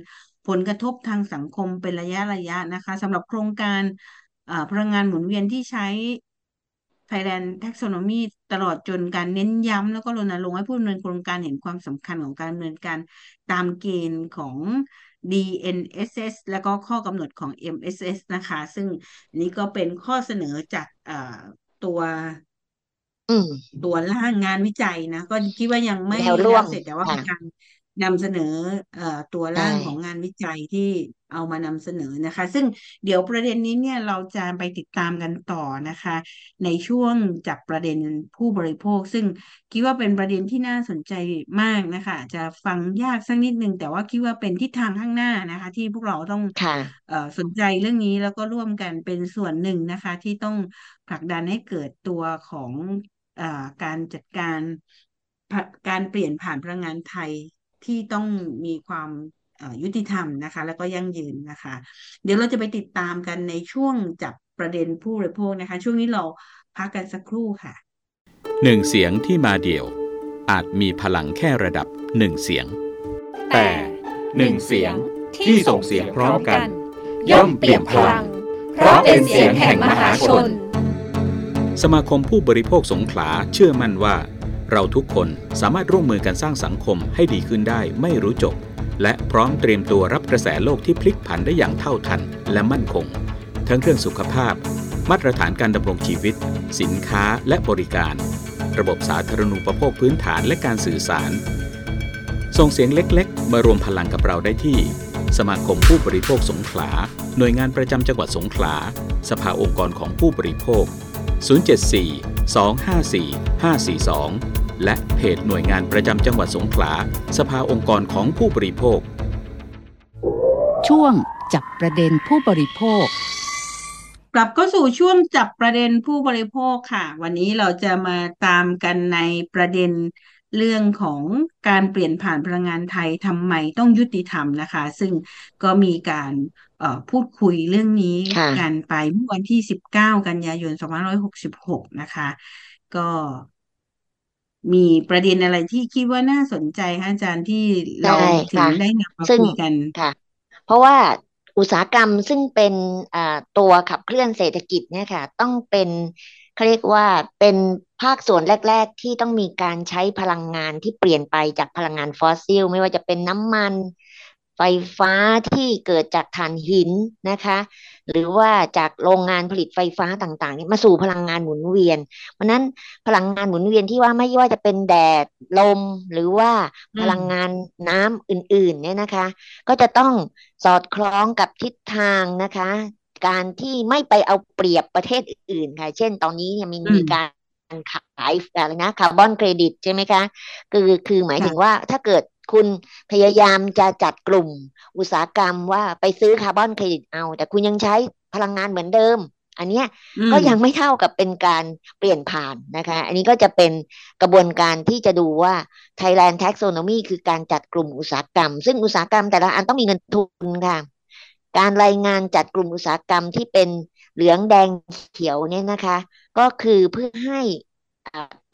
ผลกระทบทางสังคมเป็นระยะระยะนะคะสำหรับโครงการพลังงานหมุนเวียนที่ใช้ Thailand Taxonomy ตลอดจนการเน้นย้ำแล้วก็รณรงค์ให้ผู้ดำเนินโครงการเห็นความสำคัญของการดำเนินการตามเกณฑ์ของ DNSS แล้วก็ข้อกำหนดของ MSS นะคะ ซึ่งนี้ก็เป็นข้อเสนอจากตัวตัวร่างงานวิจัยนะ ก็คิดว่ายังไม่แล้วเสร็จแต่ว่าเป็นการ นำเสนอเอ่อตัวร่างของงานวิจัยที่เอามานำเสนอนะคะ ซึ่งเดี๋ยวประเด็นนี้เนี่ยเราจะไปติดตามกันต่อนะคะ ในช่วงจับประเด็นผู้บริโภค ซึ่งคิดว่าเป็นประเด็นที่น่าสนใจมากนะคะ จะฟังยากสักนิดนึง แต่ว่าคิดว่าเป็นทิศทางข้างหน้านะคะ ที่พวกเราต้องเอ่อสนใจเรื่องนี้แล้วก็ร่วมกันเป็นส่วนหนึ่งนะคะ ที่ต้องผลักดันให้เกิดตัวของอการจัดการการเปลี่ยนผ่านพลังงานไทย ที่ต้องมีความยุติธรรมนะคะ แล้วก็ยั่งยืนนะคะ เดี๋ยวเราจะไปติดตามกันในช่วงจับประเด็นผู้บริโภคนะคะ ช่วงนี้เราพักกันสักครู่ค่ะหนึ่งเสียงที่มาเดี่ยว อาจมีพลังแค่ระดับหนึ่งเสียง แต่หนึ่งเสียงที่ส่งเสียงพร้อมกัน ย่อมเปลี่ยนพลัง เพราะเป็นเสียงแห่งมหาชน สมาคมผู้บริโภคสงขลาเชื่อมั่นว่า เราทุกคนสามารถร่วมมือกันสร้างสังคมให้ดีขึ้นได้ไม่รู้จบ และพร้อมเตรียมตัวรับกระแสโลกที่พลิกผันได้อย่างเท่าทันและมั่นคง ทั้งเรื่องสุขภาพ มาตรฐานการดำรงชีวิต สินค้าและบริการ ระบบสาธารณูปโภคพื้นฐานและการสื่อสาร ส่งเสียงเล็กๆ มารวมพลังกับเราได้ที่ สมาคมผู้บริโภคสงขลา หน่วยงานประจำจังหวัดสงขลา สภาองค์กรของผู้บริโภค 074 254 542 และเพจหน่วยงานประจำจังหวัดสงขลา สภาองค์กรของผู้บริโภค ช่วงจับประเด็นผู้บริโภค กลับเข้าสู่ช่วงจับประเด็นผู้บริโภคค่ะ วันนี้เราจะมาตามกันในประเด็นเรื่องของการเปลี่ยนผ่านพลังงานไทยทำไมต้องยุติธรรมนะคะ ซึ่งก็มีการ พูดคุยเรื่องนี้กันไปเมื่อวันที่19กันยายน2566นะคะ ก็มีประเด็นอะไรที่คิดว่าน่าสนใจคะอาจารย์ที่เราใช่ถึงค่ะได้นำมาซึ่งคุยกันค่ะ เพราะว่าอุตสาหกรรมซึ่งเป็นอ่าตัวขับเคลื่อนเศรษฐกิจเนี่ยค่ะ ต้องเป็นเขาเรียกว่าเป็นภาคส่วนแรก ๆ ที่ต้องมีการใช้พลังงานที่เปลี่ยนไปจากพลังงานฟอสซิล ไม่ว่าจะเป็นน้ำมัน ไฟฟ้าที่เกิดจากถ่านหินนะคะ หรือว่าจากโรงงานผลิตไฟฟ้าต่างๆนี่มาสู่พลังงานหมุนเวียน เพราะฉะนั้นพลังงานหมุนเวียนที่ว่าไม่ว่าจะเป็นแดดลม หรือว่าอืมพลังงานน้ำอื่นๆเนี่ยนะคะ ก็จะต้องสอดคล้องกับทิศทางนะคะ การที่ไม่ไปเอาเปรียบประเทศอื่นๆค่ะ เช่น ตอนนี้เนี่ยมีอืมมีการขายอะไรนะคาร์บอนเครดิตใช่ไหมคะ คือคือหมายถึค่ะว่าถ้าเกิด คุณพยายามจะจัดกลุ่ม อุตสาหกรรมว่าไปซื้อคาร์บอนเครดิตเอา แต่คุณยังใช้พลังงานเหมือนเดิม อันเนี้ยอืมก็ยังไม่เท่ากับเป็นการเปลี่ยนผ่านนะคะ อันนี้ก็จะเป็นกระบวนการที่จะดูว่า Thailand Taxonomy คือการจัดกลุ่มอุตสาหกรรม ซึ่งอุตสาหกรรมแต่ละอันต้องมีเงินทุนค่ะ การรายงานจัดกลุ่มอุตสาหกรรมที่เป็นเหลืองแดงเขียวเนี่ยนะคะ ก็คือเพื่อให้อ่า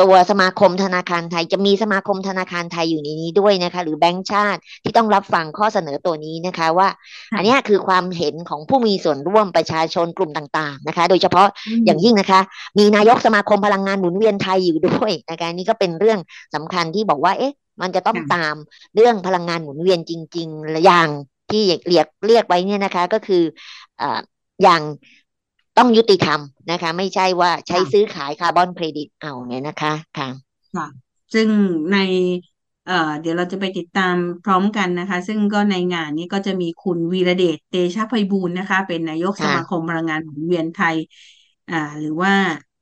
ตัวสมาคมธนาคารไทยจะมีสมาคมธนาคารไทยอยู่ในนี้ด้วยนะคะ หรือแบงก์ชาติที่ต้องรับฟังข้อเสนอตัวนี้นะคะว่าค่ะอันเนี้ยคือความเห็นของผู้มีส่วนร่วมประชาชนกลุ่มต่างๆนะคะ โดยเฉพาะอืมอย่างยิ่งนะคะ มีนายกสมาคมพลังงานหมุนเวียนไทยอยู่ด้วยนะคะนี่ก็เป็นเรื่องสำคัญที่บอกว่า เอ๊ะ มันจะต้องค่ะตามเรื่องพลังงานหมุนเวียนจริงๆอย่างที่เรียกเรียกไว้เนี่ยนะคะ ก็คืออ่าอย่าง ต้องยุติธรรมนะคะ ไม่ใช่ว่าใช้ค่ะซื้อขายคาร์บอนเครดิตเอาเนี่ยนะคะค่ะค่ะซึ่งในเอ่อเดี๋ยวเราจะไปติดตามพร้อมกันนะคะ ซึ่งก็ในงานนี้ก็จะมีคุณวีระเดชเตชะไพบูลย์นะคะ เป็นนายกสมาคมค่ะพลังงานหมุนเวียนไทย อ่า หรือว่า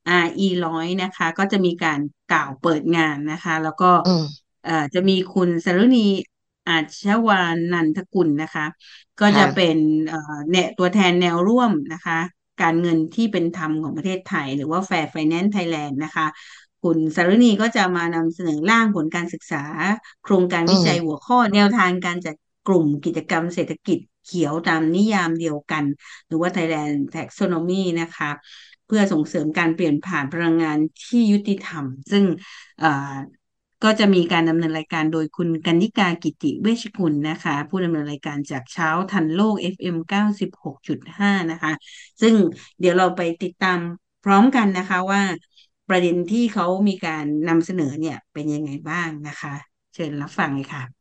RE ร้อยนะคะ ก็จะมีการกล่าวเปิดงานนะคะ แล้วก็อืมเอ่อจะมีคุณสรุณีอาชวานันทกุลนะคะ ก็จะค่ะเป็นเอ่อเนี่ยตัวแทนแนวร่วมนะคะ การเงินที่เป็นธรรมของประเทศไทย หรือว่า Fair Finance Thailand นะคะคุณสารุณีก็จะมานำเสนอร่างผลการศึกษา โครงการอืวิมจัยหัวข้อแนวทางการจัดกลุ่มกิจกรรมเศรษฐกิจเขียวตามนิยามเดียวกัน หรือว่า Thailand Taxonomy นะคะ เพื่อส่งเสริมการเปลี่ยนผ่านพลังงานที่ยุติธรรม ซึ่งเอ่อ ก็จะมีการดำเนินรายการโดยคุณกันนิกากิติเวชกุลนะคะ ผู้ดำเนินรายการจากเช้าทันโลก FM 96.5 นะคะ ซึ่งเดี๋ยวเราไปติดตามพร้อมกันนะคะว่าประเด็นที่เขามีการนำเสนอเนี่ยเป็นยังไงบ้างนะคะ เชิญรับฟังเลยค่ะ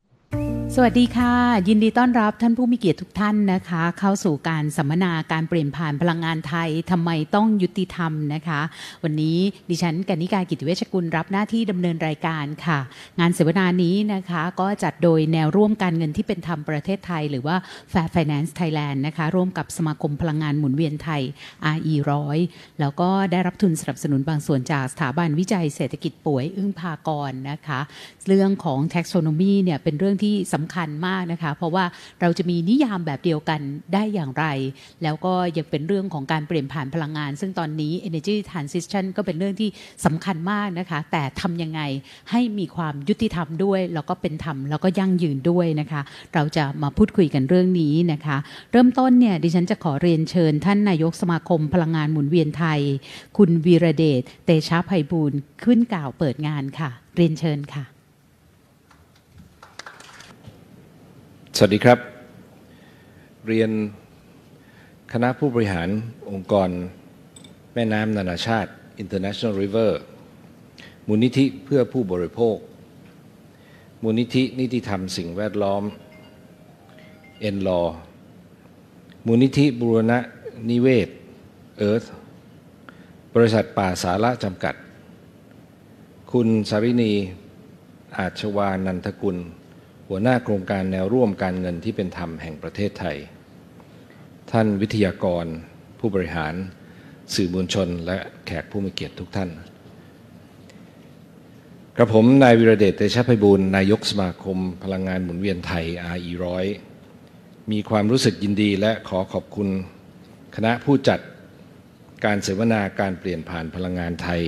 สวัสดีค่ะ ยินดีต้อนรับท่านผู้มีเกียรติทุกท่านนะคะ เข้าสู่การสัมมนาการเปลี่ยนผ่านพลังงานไทยทำไมต้องยุติธรรมนะคะ วันนี้ดิฉันกนิการกิติเวชกุลรับหน้าที่ดำเนินรายการค่ะ งานเสวนานี้นะคะก็จัดโดยแนวร่วมการเงินที่เป็นธรรมประเทศไทย หรือว่า Fair Finance Thailand นะคะ ร่วมกับสมาคมพลังงานหมุนเวียนไทย RE ร้อยแล้วก็ได้รับทุนสนับสนุนบางส่วนจากสถาบันวิจัยเศรษฐกิจป่วยอึ้งพากรนะคะ เรื่องของ taxonomy เนี่ยเป็นเรื่องที่สำคัญมากนะคะ เพราะว่าเราจะมีนิยามแบบเดียวกันได้อย่างไร แล้วก็ยังเป็นเรื่องของการเปลี่ยนผ่านพลังงาน ซึ่งตอนนี้ energy transition ก็เป็นเรื่องที่สำคัญมากนะคะ แต่ทำยังไงให้มีความยุติธรรมด้วย แล้วก็เป็นธรรมแล้วก็ยั่งยืนด้วยนะคะ เราจะมาพูดคุยกันเรื่องนี้นะคะ เริ่มต้นเนี่ยดิฉันจะขอเรียนเชิญ ท่านนายกสมาคมพลังงานหมุนเวียนไทย คุณวีระเดชเตชะไพบูลขึ้นกล่าวเปิดงานค่ะ เรียนเชิญค่ะ สวัสดีครับ เรียนคณะผู้บริหารองค์กร แม่น้ำนานาชาติ International River มูลนิธิเพื่อผู้บริโภค มูลนิธินิติธรรมสิ่งแวดล้อมเอ็นลอมูลนิธิบุรณะนิเวศเอิร์ธบริษัทป่าสาระจำกัด คุณสารินีอาชวานันทกุล หัวหน้าโครงการแนวร่วมการเงินที่เป็นธรรมแห่งประเทศไทย ท่านวิทยากร ผู้บริหาร สื่อมวลชน และแขกผู้มีเกียรติทุกท่าน กระผมนายวิรเดชเตชะไพบูลนายกสมาคม พลังงานหมุนเวียนไทย RE ร้อยมีความรู้สึกยินดีและขอขอบคุณ คณะผู้จัดการเสวนาการเปลี่ยนผ่านพลังงานไทย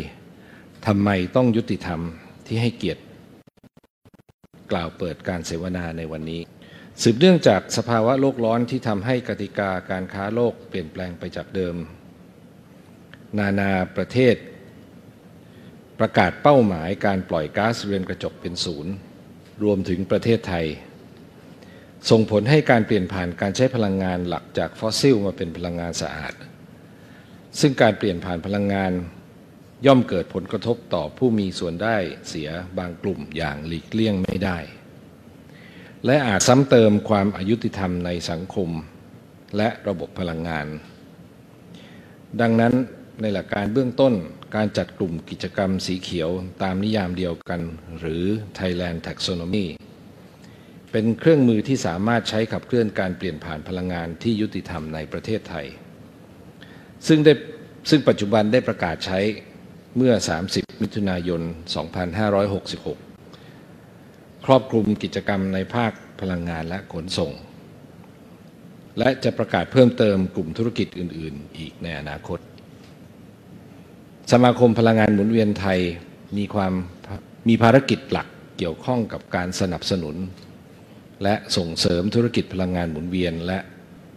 ทำไมต้องยุติธรรมที่ให้เกียรติ กล่าวเปิดการเสวนาในวันนี้ สืบเนื่องจากสภาวะโลกร้อนที่ทำให้กติกาการค้าโลกเปลี่ยนแปลงไปจากเดิม นานาประเทศปประกาศเป้าหมายการปล่อยก๊าซเรือนกระจกเป็นศูนย์ รวมถึงประเทศไทย ส่งผลให้การเปลี่ยนผ่านการใช้พลังงานหลักจากฟอสซิลมาเป็นพลังงานสะอาด ซึ่งการเปลี่ยนผ่านพลังงาน ย่อมเกิดผลกระทบต่อผู้มีส่วนได้เสียบางกลุ่มอย่างหลีกเลี่ยงไม่ได้ และอาจซ้ำเติมความอายุติธรรมในสังคม และระบบพลังงาน ดังนั้นในหลักการเบื้องต้นการจัดกลุ่มกิจกรรมสีเขียวตามนิยามเดียวกัน หรือ Thailand Taxonomy เป็นเครื่องมือที่สามารถใช้ขับเคลื่อนการเปลี่ยนผ่านพลังงานที่ยุติธรรมในประเทศไทย ซึ่งได้ซึ่งปัจจุบันได้ประกาศใช้ เมื่อ 30 มิถุนายน 2566 ครอบคลุมกิจกรรมในภาคพลังงานและขนส่ง และจะประกาศเพิ่มเติมกลุ่มธุรกิจอื่น ๆ อีกในอนาคต สมาคมพลังงานหมุนเวียนไทยมีความมีภารกิจหลักเกี่ยวข้องกับการสนับสนุน และส่งเสริมธุรกิจพลังงานหมุนเวียน และ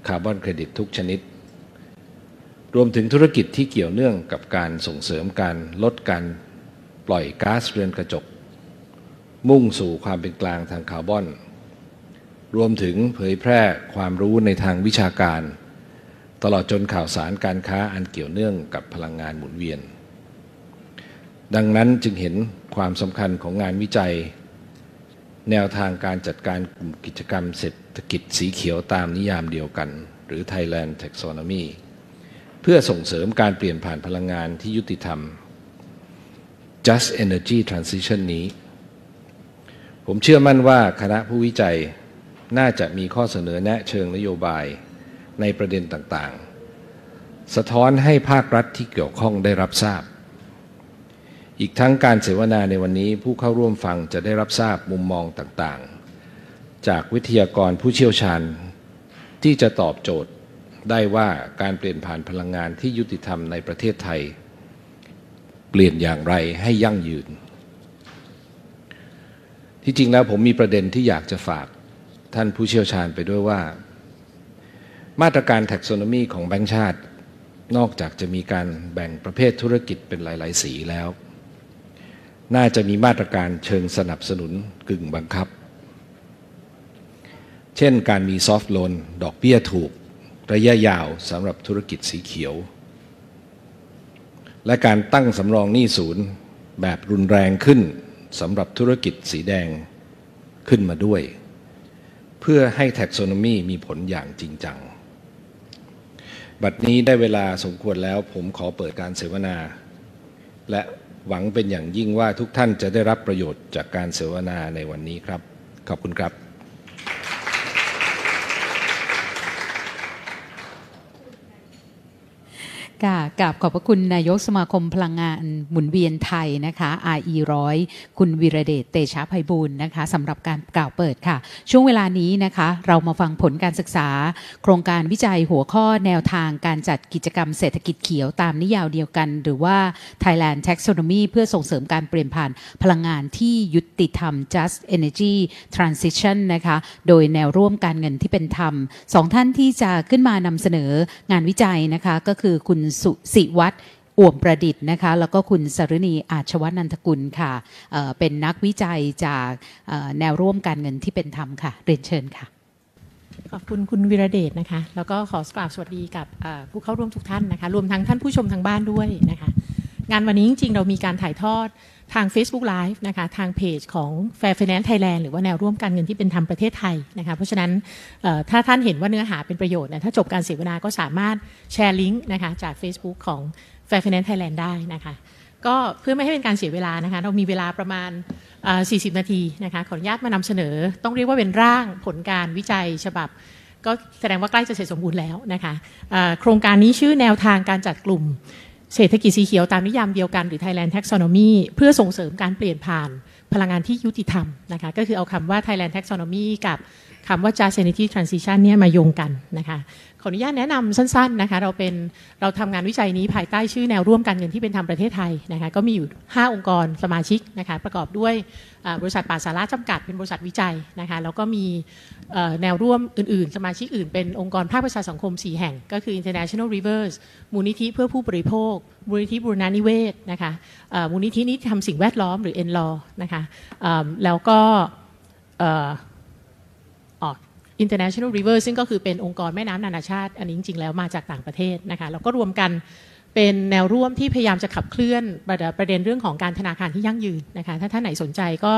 คาร์บอนเครดิตทุกชนิด รวมถึงธุรกิจที่เกี่ยวเนื่องกับการส่งเสริมการลดการปล่อยก๊าซเรือนกระจก มุ่งสู่ความเป็นกลางทางคาร์บอน รวมถึงเผยแพร่ความรู้ในทางวิชาการ ตลอดจนข่าวสารการค้าอันเกี่ยวเนื่องกับพลังงานหมุนเวียน ดังนั้นจึงเห็นความสำคัญของงานวิจัย แนวทางการจัดการกลุ่มกิจกรรมเศรษฐกิจสีเขียวตามนิยามเดียวกัน หรือ Thailand Taxonomy เพื่อส่งเสริมการเปลี่ยนผ่านพลังงานที่ยุติธรรม Just Energy Transition นี้ ผมเชื่อมั่นว่าคณะผู้วิจัยน่าจะมีข้อเสนอแนะเชิงนโยบายในประเด็นต่างๆ สะท้อนให้ภาครัฐที่เกี่ยวข้องได้รับทราบ อีกทั้งการเสวนาในวันนี้ผู้เข้าร่วมฟังจะได้รับทราบมุมมองต่างๆ จากวิทยากรผู้เชี่ยวชาญที่จะตอบโจทย์ ได้ว่าการเปลี่ยนผ่านพลังงานที่ยุติธรรมในประเทศไทย เปลี่ยนอย่างไรให้ยั่งยืน ที่จริงแล้วผมมีประเด็นที่อยากจะฝากท่านผู้เชี่ยวชาญไปด้วยว่า มาตรการแท็กโซนมีของแบงก์ชาติ นอกจากจะมีการแบ่งประเภทธุรกิจเป็นหลาย ๆ สีแล้ว น่าจะมีมาตรการเชิงสนับสนุนกึ่งบังคับ เช่นการมีซอฟท์โลนดอกเบี้ยถูก ระยะยาวสำหรับธุรกิจสีเขียว และการตั้งสำรองหนี้ศูนย์แบบรุนแรงขึ้นสำหรับธุรกิจสีแดงขึ้นมาด้วย เพื่อให้แท็กโซโนมีมีผลอย่างจริงจัง บัดนี้ได้เวลาสมควรแล้วผมขอเปิดการเสวนา และหวังเป็นอย่างยิ่งว่าทุกท่านจะได้รับประโยชน์จากการเสวนาในวันนี้ครับ ขอบคุณครับ ค่ะกับขอบพระคุณนายกสมาคมพลังงานหมุนเวียนไทยนะคะ RE ร้อยคุณวีระเดชเตชะไพบูลนะคะสำหรับการกล่าวเปิดค่ะ ช่วงเวลานี้นะคะ เรามาฟังผลการศึกษา โครงการวิจัยหัวข้อแนวทางการจัดกิจกรรมเศรษฐกิจเขียวตามนิยามเดียวกัน หรือว่า Thailand Taxonomy เพื่อส่งเสริมการเปลี่ยนผ่านพลังงานที่ยุติธรรม Just Energy Transition นะคะโดยแนวร่วมการเงินที่เป็นธรรมสองท่านที่จะขึ้นมานำเสนองานวิจัยนะคะก็คือคุณสุสิวัตรอ่วมประดิษฐ์นะคะแล้วก็คุณสรุณีอาชวนันทกุลค่ะเเป็นนักวิจัยจากแนวร่วมการเงินที่เป็นธรรมค่ะ เรียนเชิญค่ะ ขอบคุณคุณวิระเดชนะคะ แล้วก็ขอกราบสวัสดีกับผู้เข้าร่วมทุกท่านนะคะ รวมทั้งท่านผู้ชมทางบ้านด้วยนะคะ งานวันนี้จริงๆ เรามีการถ่ายทอดทาง Facebook Live นะคะทางเพจของ Fair Finance Thailand หรือว่าแนวร่วมการเงินที่เป็นธรรมประเทศไทยนะคะเพราะฉะนั้นถ้าท่านเห็นว่าเนื้อหาเป็นประโยชน์เนี่ยถ้าจบการเสวนาก็สามารถแชร์ลิงก์นะคะจาก Facebook ของ Fair Finance Thailand ได้นะคะก็เพื่อไม่ให้เป็นการเสียเวลานะคะเรามีเวลาประมาณ 40 นาทีนะคะขออนุญาตมานำเสนอ ต้องเรียกว่าเป็นร่างผลการวิจัยฉบับ ก็แสดงว่าใกล้จะเสร็จสมบูรณ์แล้วนะคะโครงการนี้ชื่อแนวทางการจัดกลุ่ม เศรษฐกิจสีเขียวตามนิยามเดียวกันหรือ Thailand Taxonomy เพื่อส่งเสริมการเปลี่ยนผ่านพลังงานที่ยุติธรรมนะคะก็คือเอาคำว่า Thailand Taxonomy กับคำว่า just energy transition เนี่ยมาโยงกันนะคะ ขออนุญาตแนะนำสั้นๆนะคะเราเป็นเราทำงานวิจัยนี้ภายใต้ชื่อแนวร่วมการเงินที่เป็นธรรมประเทศไทยนะคะก็มีอยู่ 5 องค์กรสมาชิกนะคะประกอบด้วยบริษัทป่าสาระจำกัดเป็นบริษัทวิจัยนะคะแล้วก็มีแนวร่วมอื่นๆ สมาชิกอื่นเป็นองค์กรภาคประชาสังคม 4 แห่ง ก็คือ International Rivers มูลนิธิเพื่อผู้บริโภค มูลนิธิบูรณานิเวศนะคะมูลนิธินี้ทำสิ่งแวดล้อมหรือ n l a w นะคะแล้วก็ International River ซึ่งก็คือเป็นองค์กรแม่น้ำนานาชาติ อันนี้จริงๆแล้วมาจากต่างประเทศนะคะแล้วก็รวมกันเป็นแนวร่วมที่พยายามจะขับเคลื่อนประเด็นเรื่องของการธนาคารที่ยั่งยืนนะคะถ้าท่านไหนสนใจก็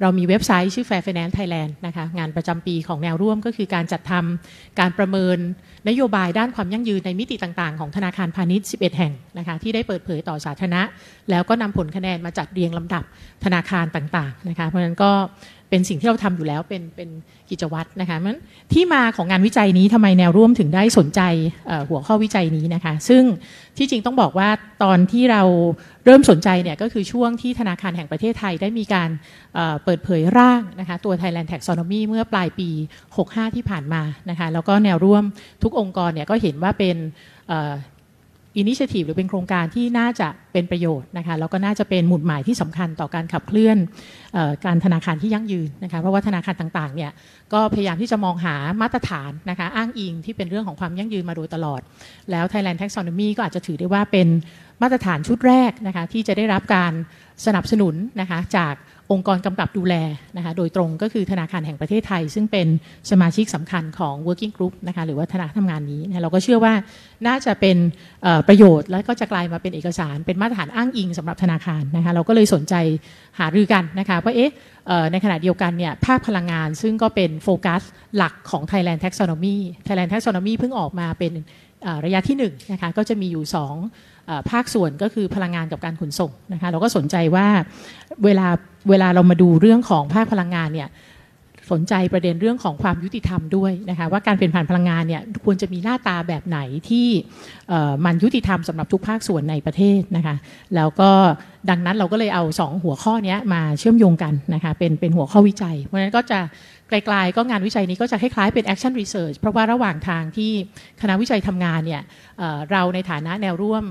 เรามีเว็บไซต์ชื่อ Fair Finance Thailand นะคะงานประจำปีของแนวร่วมก็คือการจัดทำการประเมินนโยบายด้านความยั่งยืนในมิติต่างๆ ของธนาคารพาณิชย์ 11 แห่งนะคะที่ได้เปิดเผยต่อสาธารณะ แล้วก็นำผลคะแนนมาจัดเรียงลำดับธนาคารต่างๆนะคะเพราะฉะนั้นก็ เป็นสิ่งที่เราทำอยู่แล้วเป็นเป็นกิจวัตรนะคะมันที่มาของงานวิจัยนี้ทำไมแนวร่วมถึงได้สนใจหัวข้อวิจัยนี้นะคะ ซึ่งที่จริงต้องบอกว่าตอนที่เราเริ่มสนใจเนี่ยก็คือช่วงที่ธนาคารแห่งประเทศไทยได้มีการเปิดเผยร่างนะคะตัว Thailand Taxonomy เมื่อปลายปี 65 ที่ผ่านมานะคะแล้วก็แนวร่วมทุกองค์กรเนี่ยก็เห็นว่าเป็น อินิชทีฟหรือเป็นโครงการที่น่าจะเป็นประโยชน์นะคะแล้วก็น่าจะเป็นหมุดหมายที่สำคัญต่อการขับเคลื่อนอการธนาคารที่ยั่งยืนนะคะเพราะว่าธนาคารต่างๆเนี่ยก็พยายามที่จะมองหามาตรฐานนะคะอ้างอิงที่เป็นเรื่องของความยั่งยืนมาโดยตลอด แล้ว Thailand Taxonomy ก็อาจจะถือได้ว่าเป็น มาตรฐานชุดแรกนะคะที่จะได้รับการสนับสนุนนะคะจากองค์กรกำกับดูแลนะคะโดยตรงก็คือธนาคารแห่งประเทศไทย ซึ่งเป็นสมาชิกสำคัญของ working group นะคะหรือว่าธนาทำงานนี้นะเราก็เชื่อว่าน่าจะเป็นประโยชน์และก็จะกลายมาเป็นเอกสาร เป็นมาตรฐานอ้างอิงสำหรับธนาคารนะคะเราก็เลยสนใจหารือกันนะคะว่าเอ๊ะในขณะเดียวกันเนี่ยภาคพลังงานซึ่งก็เป็นโฟกัสหลักของ Thailand Taxonomy Thailand Taxonomy เพิ่งออกมาเป็นระยะที่1นนะคะก็จะมีอยู่ 2 ภาคส่วนก็คือพลังงานกับการขนส่งนะคะเราก็สนใจว่าเวลาเวลาเรามาดูเรื่องของภาคพลังงานเนี่ยสนใจประเด็นเรื่องของความยุติธรรมด้วยนะคะว่าการเปลี่ยนผ่านพลังงานเนี่ยควรจะมีหน้าตาแบบไหนที่มันยุติธรรมสำหรับทุกภาคส่วนในประเทศนะคะแล้วก็ดังนั้นเราก็เลยเอา 2 หัวข้อนี้มาเชื่อมโยงกันนะคะเป็นเป็นหัวข้อวิจัย เพราะฉะนั้นก็จะไกลๆก็งานวิจัยนี้ก็จะคล้ายๆเป็น action research เพราะว่าระหว่างทางที่คณะวิจัยทำงานเนี่ยเราในฐานะแนวร่วม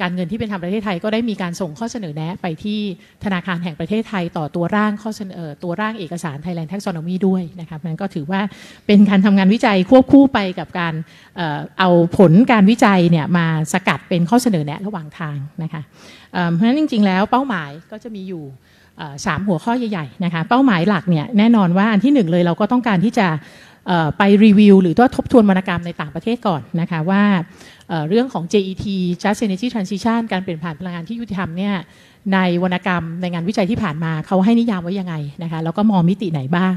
การเงินที่เป็นธรรมประเทศไทยก็ได้มีการส่งข้อเสนอแนะไปที่ธนาคารแห่งประเทศไทยต่อตัวร่างข้อเสนอตัวร่างเอกสาร Thailand Taxonomy ด้วยนะคะนั้นก็ถือว่าเป็นการทำงานวิจัยควบคู่ไปกับการเอาผลการวิจัยเนี่ยมาสกัดเป็นข้อเสนอแนะระหว่างทางนะคะเพราะฉะนั้นจริง ๆ แล้วเป้าหมายก็จะมีอยู่สามหัวข้อใหญ่ๆนะคะเป้าหมายหลักเนี่ยแน่นอนว่าอันที่หนึ่งเลยเราก็ต้องการที่จะไปรีวิวหรือว่าทบทวนวรรณกรรมในต่างประเทศก่อนนะคะว่า เรื่องของ JET Just Energy Transition การเปลี่ยนผ่านพลังงานที่ยุติธรรมเนี่ยในวรรณกรรมในงานวิจัยที่ผ่านมาเขาให้นิยามไว้ยังไงนะคะแล้วก็มองมิติไหนบ้าง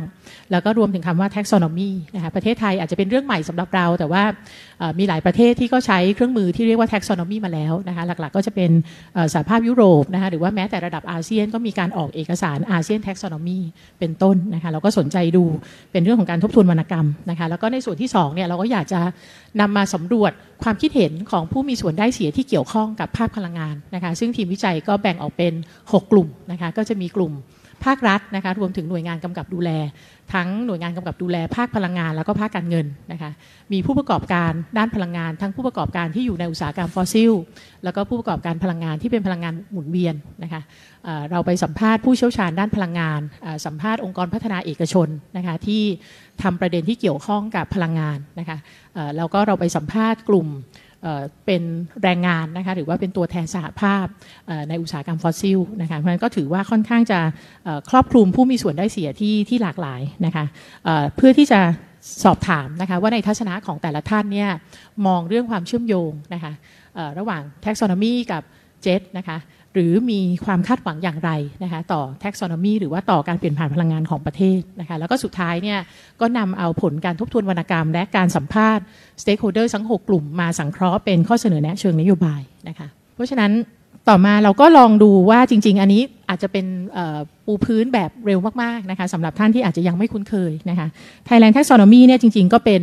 แล้วก็รวมถึงคำว่า taxonomy นะคะประเทศไทยอาจจะเป็นเรื่องใหม่สำหรับเรา แต่ว่ามีหลายประเทศที่ก็ใช้เครื่องมือที่เรียกว่า taxonomy มาแล้วนะคะหลักๆ ก็จะเป็นสหภาพยุโรปนะคะหรือว่าแม้แต่ระดับอาเซียนก็มีการออกเอกสารอาเซียน taxonomy เป็นต้นนะคะเราก็สนใจดูเป็นเรื่องของการทบทวนวรรณกรรมนะคะแล้วก็ในส่วนที่2เนี่ยเราก็อยากจะนำมาสำรวจความคิดเห็นของผู้มีส่วนได้เสียที่เกี่ยวข้องกับภาคพลังงานนะคะซึ่งทีมวิจัยก็แบ่งออกเป็น 6 กลุ่มนะคะก็จะมีกลุ่มภาครัฐนะคะรวมถึงหน่วยงานกำกับดูแล ทั้งหน่วยงานกำกับดูแล ภาคพลังงานแล้วก็ภาคการเงินนะคะมีผู้ประกอบการด้านพลังงาน ทั้งผู้ประกอบการที่อยู่ในอุตสาหกรรมฟอสซิล แล้วก็ผู้ประกอบการพลังงานที่เป็นพลังงานหมุนเวียนนะคะเราไปสัมภาษณ์ผู้เชี่ยวชาญด้านพลังงาน สัมภาษณ์องค์กรพัฒนาเอกชนนะคะที่ทำประเด็นที่เกี่ยวข้องกับพลังงานนะคะแล้วก็เราไปสัมภาษณ์กลุ่ม เป็นแรงงานนะคะหรือว่าเป็นตัวแทนสหภาพในอุตสาหกรรมฟอสซิลนะคะเพราะฉะนั้นก็ถือว่าค่อนข้างจะครอบคลุมผู้มีส่วนได้เสียที่ที่หลากหลายนะคะเพื่อที่จะสอบถามนะคะว่าในทัศนะของแต่ละท่านเนี่ยมองเรื่องความเชื่อมโยงนะคะระหว่าง taxonomy กับเจตนะคะ หรือมีความคาดหวังอย่างไรนะคะต่อ taxonomy หรือว่าต่อการเปลี่ยนผ่านพลังงานของประเทศนะคะแล้วก็สุดท้ายเนี่ยก็นำเอาผลการทบทวนวรรณกรรม และการสัมภาษณ์ stakeholder ทั้ง 6 กลุ่มมาสังเคราะห์เป็นข้อเสนอแนะเชิงนโยบายนะคะเพราะฉะนั้นต่อมาเราก็ลองดูว่าจริง ๆ อันนี้ อาจจะเป็นปูพื้นแบบเร็วมากๆนะคะสำหรับท่านที่อาจจะยังไม่คุ้นเคยนะคะ Thailand Taxonomy เนี่ยจริงๆ ก็เป็น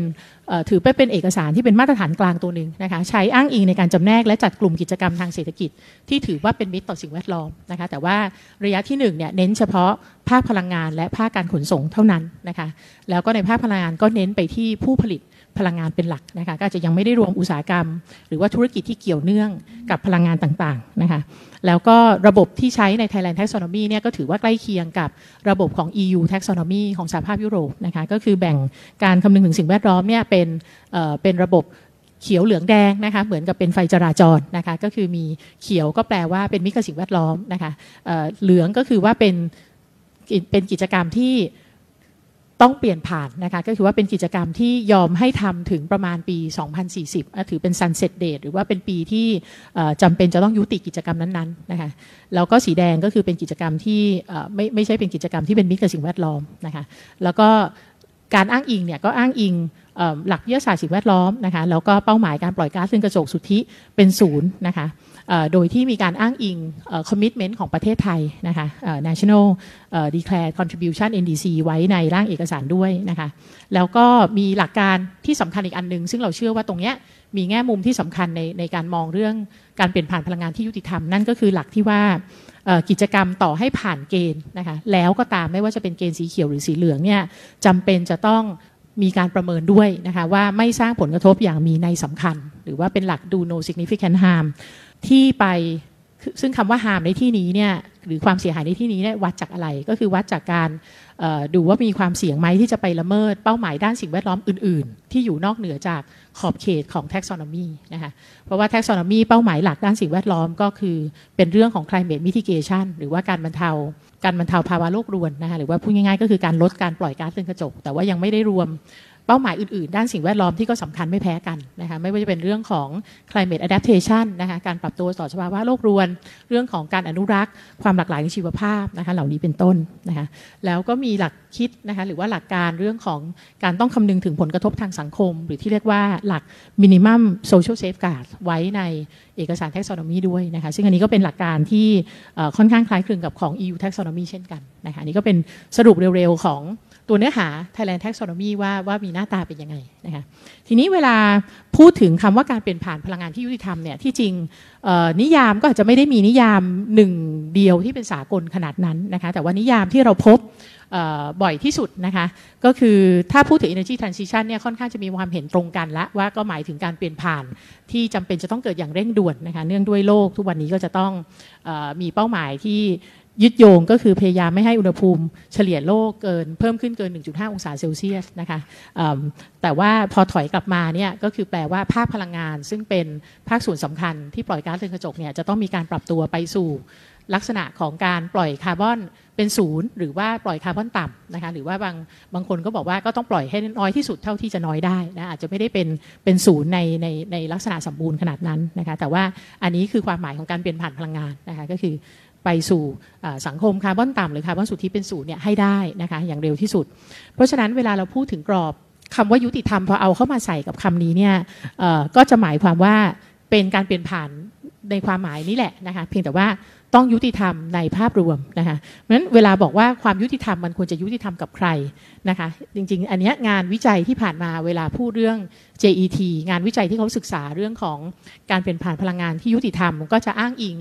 ถือไปเป็นเอกสารที่เป็นมาตรฐานกลางตัวหนึ่งนะคะใช้อ้างอิงในการจำแนกและจัดกลุ่มกิจกรรมทางเศรษฐกิจ ที่ถือว่าเป็นมิตรต่อสิ่งแวดล้อมนะคะแต่ว่าระยะที่หนึ่งเนี่ยเน้นเฉพาะภาคพลังงานและภาคการขนส่งเท่านั้นนะคะแล้วก็ในภาคพลังงานก็เน้นไปที่ผู้ผลิตพลังงานเป็นหลักนะคะก็อาจจะยังไม่ได้รวมอุตสาหกรรม หรือว่าธุรกิจที่เกี่ยวเนื่องกับพลังงานต่างๆนะคะ แล้วก็ระบบที่ใช้ใน Thailand Taxonomy เนี่ยก็ถือว่าใกล้เคียงกับระบบของ EU Taxonomy ของสหภาพยุโรปนะคะก็คือแบ่งการคำนึงถึงสิ่งแวดล้อมเนี่ยเป็นเป็นระบบเขียวเหลืองแดงนะคะเหมือนกับเป็นไฟจราจรนะคะก็คือมีเขียวก็แปลว่าเป็นมิตรกับสิ่งแวดล้อมนะคะเหลืองก็คือว่าเป็นเป็นกิจกรรมที่ ต้องเปลี่ยนผ่านนะคะก็คือว่าเป็นกิจกรรมที่ยอมให้ทำถึงประมาณปี 2040 ถือเป็น sunset date หรือว่าเป็นปีที่จำเป็นจะต้องยุติกิจกรรมนั้นๆนะคะแล้วก็สีแดงก็คือเป็นกิจกรรมที่ไม่ไม่ใช่เป็นกิจกรรมที่เป็นมิตรกับสิ่งแวดล้อมนะคะแล้วก็การอ้างอิงเนี่ยก็อ้างอิงหลักวิทยาศาสตร์สิ่งแวดล้อมนะคะแล้วก็เป้าหมายการปล่อยก๊าซเรือนกระจกสุทธิเป็นศูนย์นะคะ โดยที่มีการอ้างอิงเอ่อ commitment ของประเทศไทยนะคะ national declare contribution NDC ไว้ในร่างเอกสารด้วยนะคะ แล้วก็มีหลักการที่สำคัญอีกอันหนึง ซึ่งเราเชื่อว่าตรงเนี้ยมีแง่มุมที่สำคัญในในการมองเรื่องการเปลี่ยนผ่านพลังงานที่ยุติธรรม นั่นก็คือหลักที่ว่ากิจกรรมต่อให้ผ่านเกณฑ์นะคะแล้วก็ตามไม่ว่าจะเป็นเกณฑ์สีเขียวหรือสีเหลืองเนี่ยจำเป็นจะต้องมีการประเมินด้วยนะคะว่าไม่สร้างผลกระทบอย่างมีในสำคัญ หรือว่าเป็นหลัก do no significant harm ที่ไปซึ่งคำว่า harm ในที่นี้เนี่ยหรือความเสียหายในที่นี้เนี่ยวัดจากอะไรก็คือวัดจากการดูว่ามีความเสี่ยงไหมที่จะไปละเมิดเป้าหมายด้านสิ่งแวดล้อมอื่น ๆ ที่อยู่นอกเหนือจากขอบเขตของ taxonomy นะคะเพราะว่า taxonomy เป้าหมายหลักด้านสิ่งแวดล้อมก็คือเป็นเรื่องของ climate mitigation หรือว่าการบรรเทา การบรรเทาภาวะโลกรวนนะคะหรือว่าพูดง่ายๆ ก็คือการลดการปล่อยก๊าซเรือนกระจก แต่ว่ายังไม่ได้รวม เป้าหมายอื่นๆ ด้านสิ่งแวดล้อมที่ก็สำคัญไม่แพ้กันนะคะไม่ว่าจะเป็นเรื่องของ climate adaptation นะคะการปรับตัวต่อสภาวะโลกรวน เรื่องของการอนุรักษ์ ความหลากหลายในชีวภาพนะคะเหล่านี้เป็นต้นนะคะแล้วก็มีหลักคิดนะคะหรือว่าหลักการเรื่องของการต้องคำนึงถึงผลกระทบทางสังคม หรือที่เรียกว่าหลัก minimum social safeguard ไว้ในเอกสาร taxonomy ด้วยนะคะซึ่งอันนี้ก็เป็นหลักการที่ค่อนข้างคล้ายคลึงกับของ EU taxonomy เช่นกันนะคะนี่ก็เป็นสรุปเร็วๆของ ตัวเนื้อหา Thailand Taxonomy ว่าว่ามีหน้าตาเป็นยังไงนะคะทีนี้เวลาพูดถึงคำว่าการเปลี่ยนผ่านพลังงานที่ยุติธรรมเนี่ยที่จริงนิยามก็อาจจะไม่ได้มีนิยามหนึ่งเดียวที่เป็นสากลขนาดนั้นนะคะแต่ว่านิยามที่เราพบบ่อยที่สุดนะคะก็คือถ้าพูดถึง energy transition เนี่ยค่อนข้างจะมีความเห็นตรงกันละว่าก็หมายถึงการเปลี่ยนผ่านที่จำเป็นจะต้องเกิดอย่างเร่งด่วนนะคะเนื่องด้วยโลกทุกวันนี้ก็จะต้องออมีเป้าหมายที่ ยึดโยงก็คือพยายามไม่ให้อุณหภูมิเฉลี่ยโลกเกินเพิ่มขึ้นเกิน 1.5 องศาเซลเซียสนะคะแต่ว่าพอถอยกลับมาเนี่ยก็คือแปลว่าภาคพลังงาน ซึ่งเป็นภาคส่วนสำคัญที่ปล่อยก๊าซเรือนกระจกเนี่ยจะต้องมีการปรับตัวไปสู่ลักษณะของการปล่อยคาร์บอนเป็นศูนย์หรือว่าปล่อยคาร์บอนต่ำนะคะหรือว่าบางบางคนก็บอกว่าก็ต้องปล่อยให้น้อยที่สุดเท่าที่จะน้อยได้นะอาจจะไม่ได้เป็นเป็นศูนย์ในในในลักษณะสมบูรณ์ขนาดนั้นนะคะแต่ว่าอันนี้คือความหมายของการเปลี่ยนผ่านพลังงานนะคะก็คือ ไปสู่สังคมคาร์บอนต่ำหรือคาร์บอนสุทธิเป็นศูนย์เนี่ยให้ได้นะคะอย่างเร็วที่สุด เพราะฉะนั้นเวลาเราพูดถึงกรอบคำว่ายุติธรรมพอเอาเข้ามาใส่กับคำนี้เนี่ยก็จะหมายความว่าเป็นการเปลี่ยนผ่านในความหมายนี้แหละนะคะเพียงแต่ว่า ต้องยุติธรรมในภาพรวมนะคะเพราะฉะนั้นเวลาบอกว่าความยุติธรรมมันควรจะยุติธรรมกับใครนะคะจริงๆ อันเนี้ยงานวิจัยที่ผ่านมาเวลาพูดเรื่อง JET งานวิจัยที่เขาศึกษาเรื่องของการเปลี่ยนผ่านพลังงานที่ยุติธรรมก็จะอ้างอิง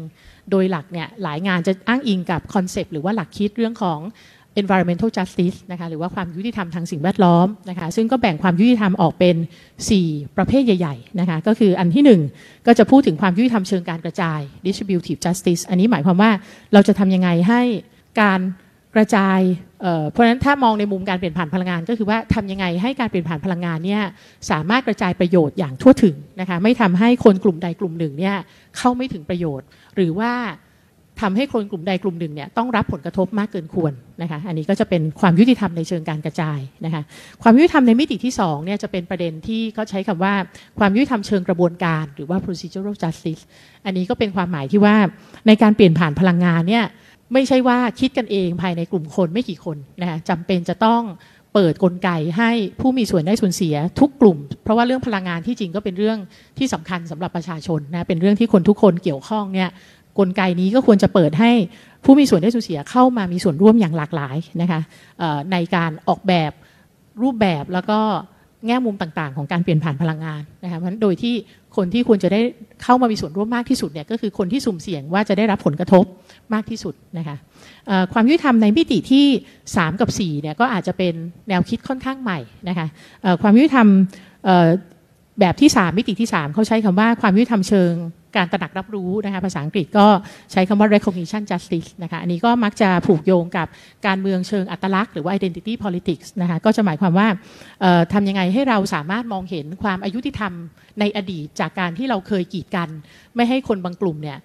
โดยหลักเนี่ยหลายงานจะอ้างอิงกับคอนเซปต์หรือว่าหลักคิดเรื่องของ environmental justice นะคะหรือว่าความยุติธรรมทางสิ่งแวดล้อมนะคะซึ่งก็แบ่งความยุติธรรมออกเป็น 4 ประเภทใหญ่ๆนะคะก็คืออันที่ 1 ก็จะพูดถึงความยุติธรรมเชิงการกระจาย distributive justice อันนี้หมายความว่าเราจะทำยังไงให้การกระจายเเพราะฉะนั้นถ้ามองในมุมการเปลี่ยนผ่านพลังงาน ก็คือว่าทำยังไงให้การเปลี่ยนผ่านพลังงานเนี่ยสามารถกระจายประโยชน์อย่างทั่วถึงนะคะไม่ทำให้คนกลุ่มใดกลุ่มหนึ่งเนี่ยเข้าไม่ถึงประโยชน์ หรือว่า ทำให้คนกลุ่มใดกลุ่มหนึ่งเนี่ยต้องรับผลกระทบมากเกินควรนะคะอันนี้ก็จะเป็นความยุติธรรมในเชิงการกระจายนะคะความยุติธรรมในมิติที่สองเนี่ยจะเป็นประเด็นที่เขาใช้คำว่าความยุติธรรมเชิงกระบวนการ หรือว่า procedural justice อันนี้ก็เป็นความหมายที่ว่าในการเปลี่ยนผ่านพลังงานเนี่ยไม่ใช่ว่าคิดกันเองภายในกลุ่มคนไม่กี่คนนะคะจำเป็นจะต้องเปิดกลไกให้ผู้มีส่วนได้ส่วนเสียทุกกลุ่ม เพราะว่าเรื่องพลังงานที่จริงก็เป็นเรื่องที่สำคัญสำหรับประชาชนนะเป็นเรื่องที่คนทุกคนเกี่ยวข้องเนี่ย กลไกนี้ก็ควรจะเปิดให้ผู้มีส่วนได้ส่วนเสียเข้ามามีส่วนร่วมอย่างหลากหลายนะคะในการออกแบบรูปแบบแล้วก็แง่มุมต่างๆ ของการเปลี่ยนผ่านพลังงานนะคะเพราะฉะนั้นโดยที่คนที่ควรจะได้เข้ามามีส่วนร่วมมากที่สุดเนี่ยก็คือคนที่สุ่มเสี่ยงว่าจะได้รับผลกระทบมากที่สุดนะคะความยุติธรรมในมิติที่ 3 กับ4เนี่ยก็อาจจะเป็นแนวคิดค่อนข้างใหม่นะคะความยุติธรรมแบบที่ 3 มิติที่ 3เขาใช้คำว่าความยุติธรรมเชิง การตระหนักรับรู้นะคะภาษาอังกฤษก็ใช้คำว่า recognition justice นะคะอันนี้ก็มักจะผูกโยงกับการเมืองเชิงอัตลักษณ์หรือว่า identity politics นะคะก็จะหมายความว่าทำยังไงให้เราสามารถมองเห็นความอายุติธรรมในอดีตจากการที่เราเคยกีดกัน ไม่ให้คนบางกลุ่มเนี่ย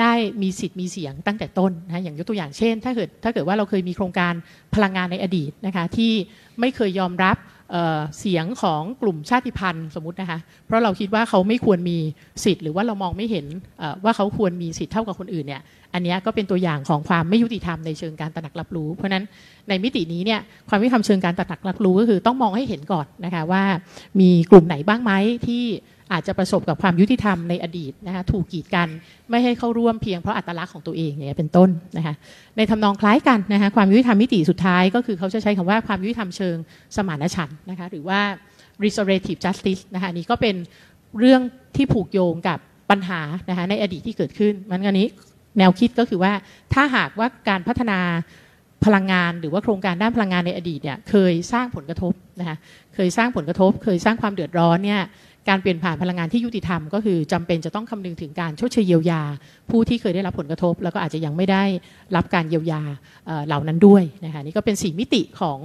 ได้มีสิทธิ์มีเสียงตั้งแต่ต้นนะอย่างยกตัวอย่างเช่น ถ้าเกิดถ้าเกิดว่าเราเคยมีโครงการพลังงานในอดีตนะคะที่ไม่เคยยอมรับ เเสียงของกลุ่มชาติพันธุ์สมมตินะคะ เพราะเราคิดว่าเขาไม่ควรมีสิทธิ์ หรือว่าเรามองไม่เห็นว่าเขาควรมีสิทธิ์เท่ากับคนอื่นเนี่ยอันนี้ก็เป็นตัวอย่างของความไม่ยุติธรรมในเชิงการตระหนักรับรู้ เพราะฉะนั้นในมิตินี้เนี่ยความยุติธรรมเชิงการตระหนักรับรู้ก็คือต้องมองให้เห็นก่อนนะคะว่ามีกลุ่มไหนบ้างไหมที่ อาจจะประสบกับความยุติธรรมในอดีตนะคะถูกกีดกันไม่ให้เข้าร่วมเพียงเพราะอัตลักษณ์ของตัวเองเนี่ยเป็นต้นนะคะในทำนองคล้ายกันนะคะความยุติธรรมมิติสุดท้าย ก็คือเขาจะใช้คำว่าความยุติธรรมเชิงสมานฉันท์นะคะหรือว่า restorative justice นะคะนนี้ก็เป็นเรื่องที่ผูกโยงกับปัญหานะคะในอดีตที่เกิดขึ้นมันอันนี้แนวคิดก็คือว่าถ้าหากว่าการพัฒนาพลังงานหรือว่าโครงการด้านพลังงานในอดีตเนี่ยเคยสร้างผลกระทบนะคะเคยสร้างผลกระทบ เคยสร้างความเดือดร้อนเนี่ย การเปลี่ยนผ่านพลังงานที่ยุติธรรมก็คือจำเป็นจะต้องคำนึงถึงการชดเชยเยียวยา ผู้ที่เคยได้รับผลกระทบ แล้วก็อาจจะยังไม่ได้รับการเยียวยาเหล่านั้นด้วยนะคะนี่ก็เป็นสี่มิติของ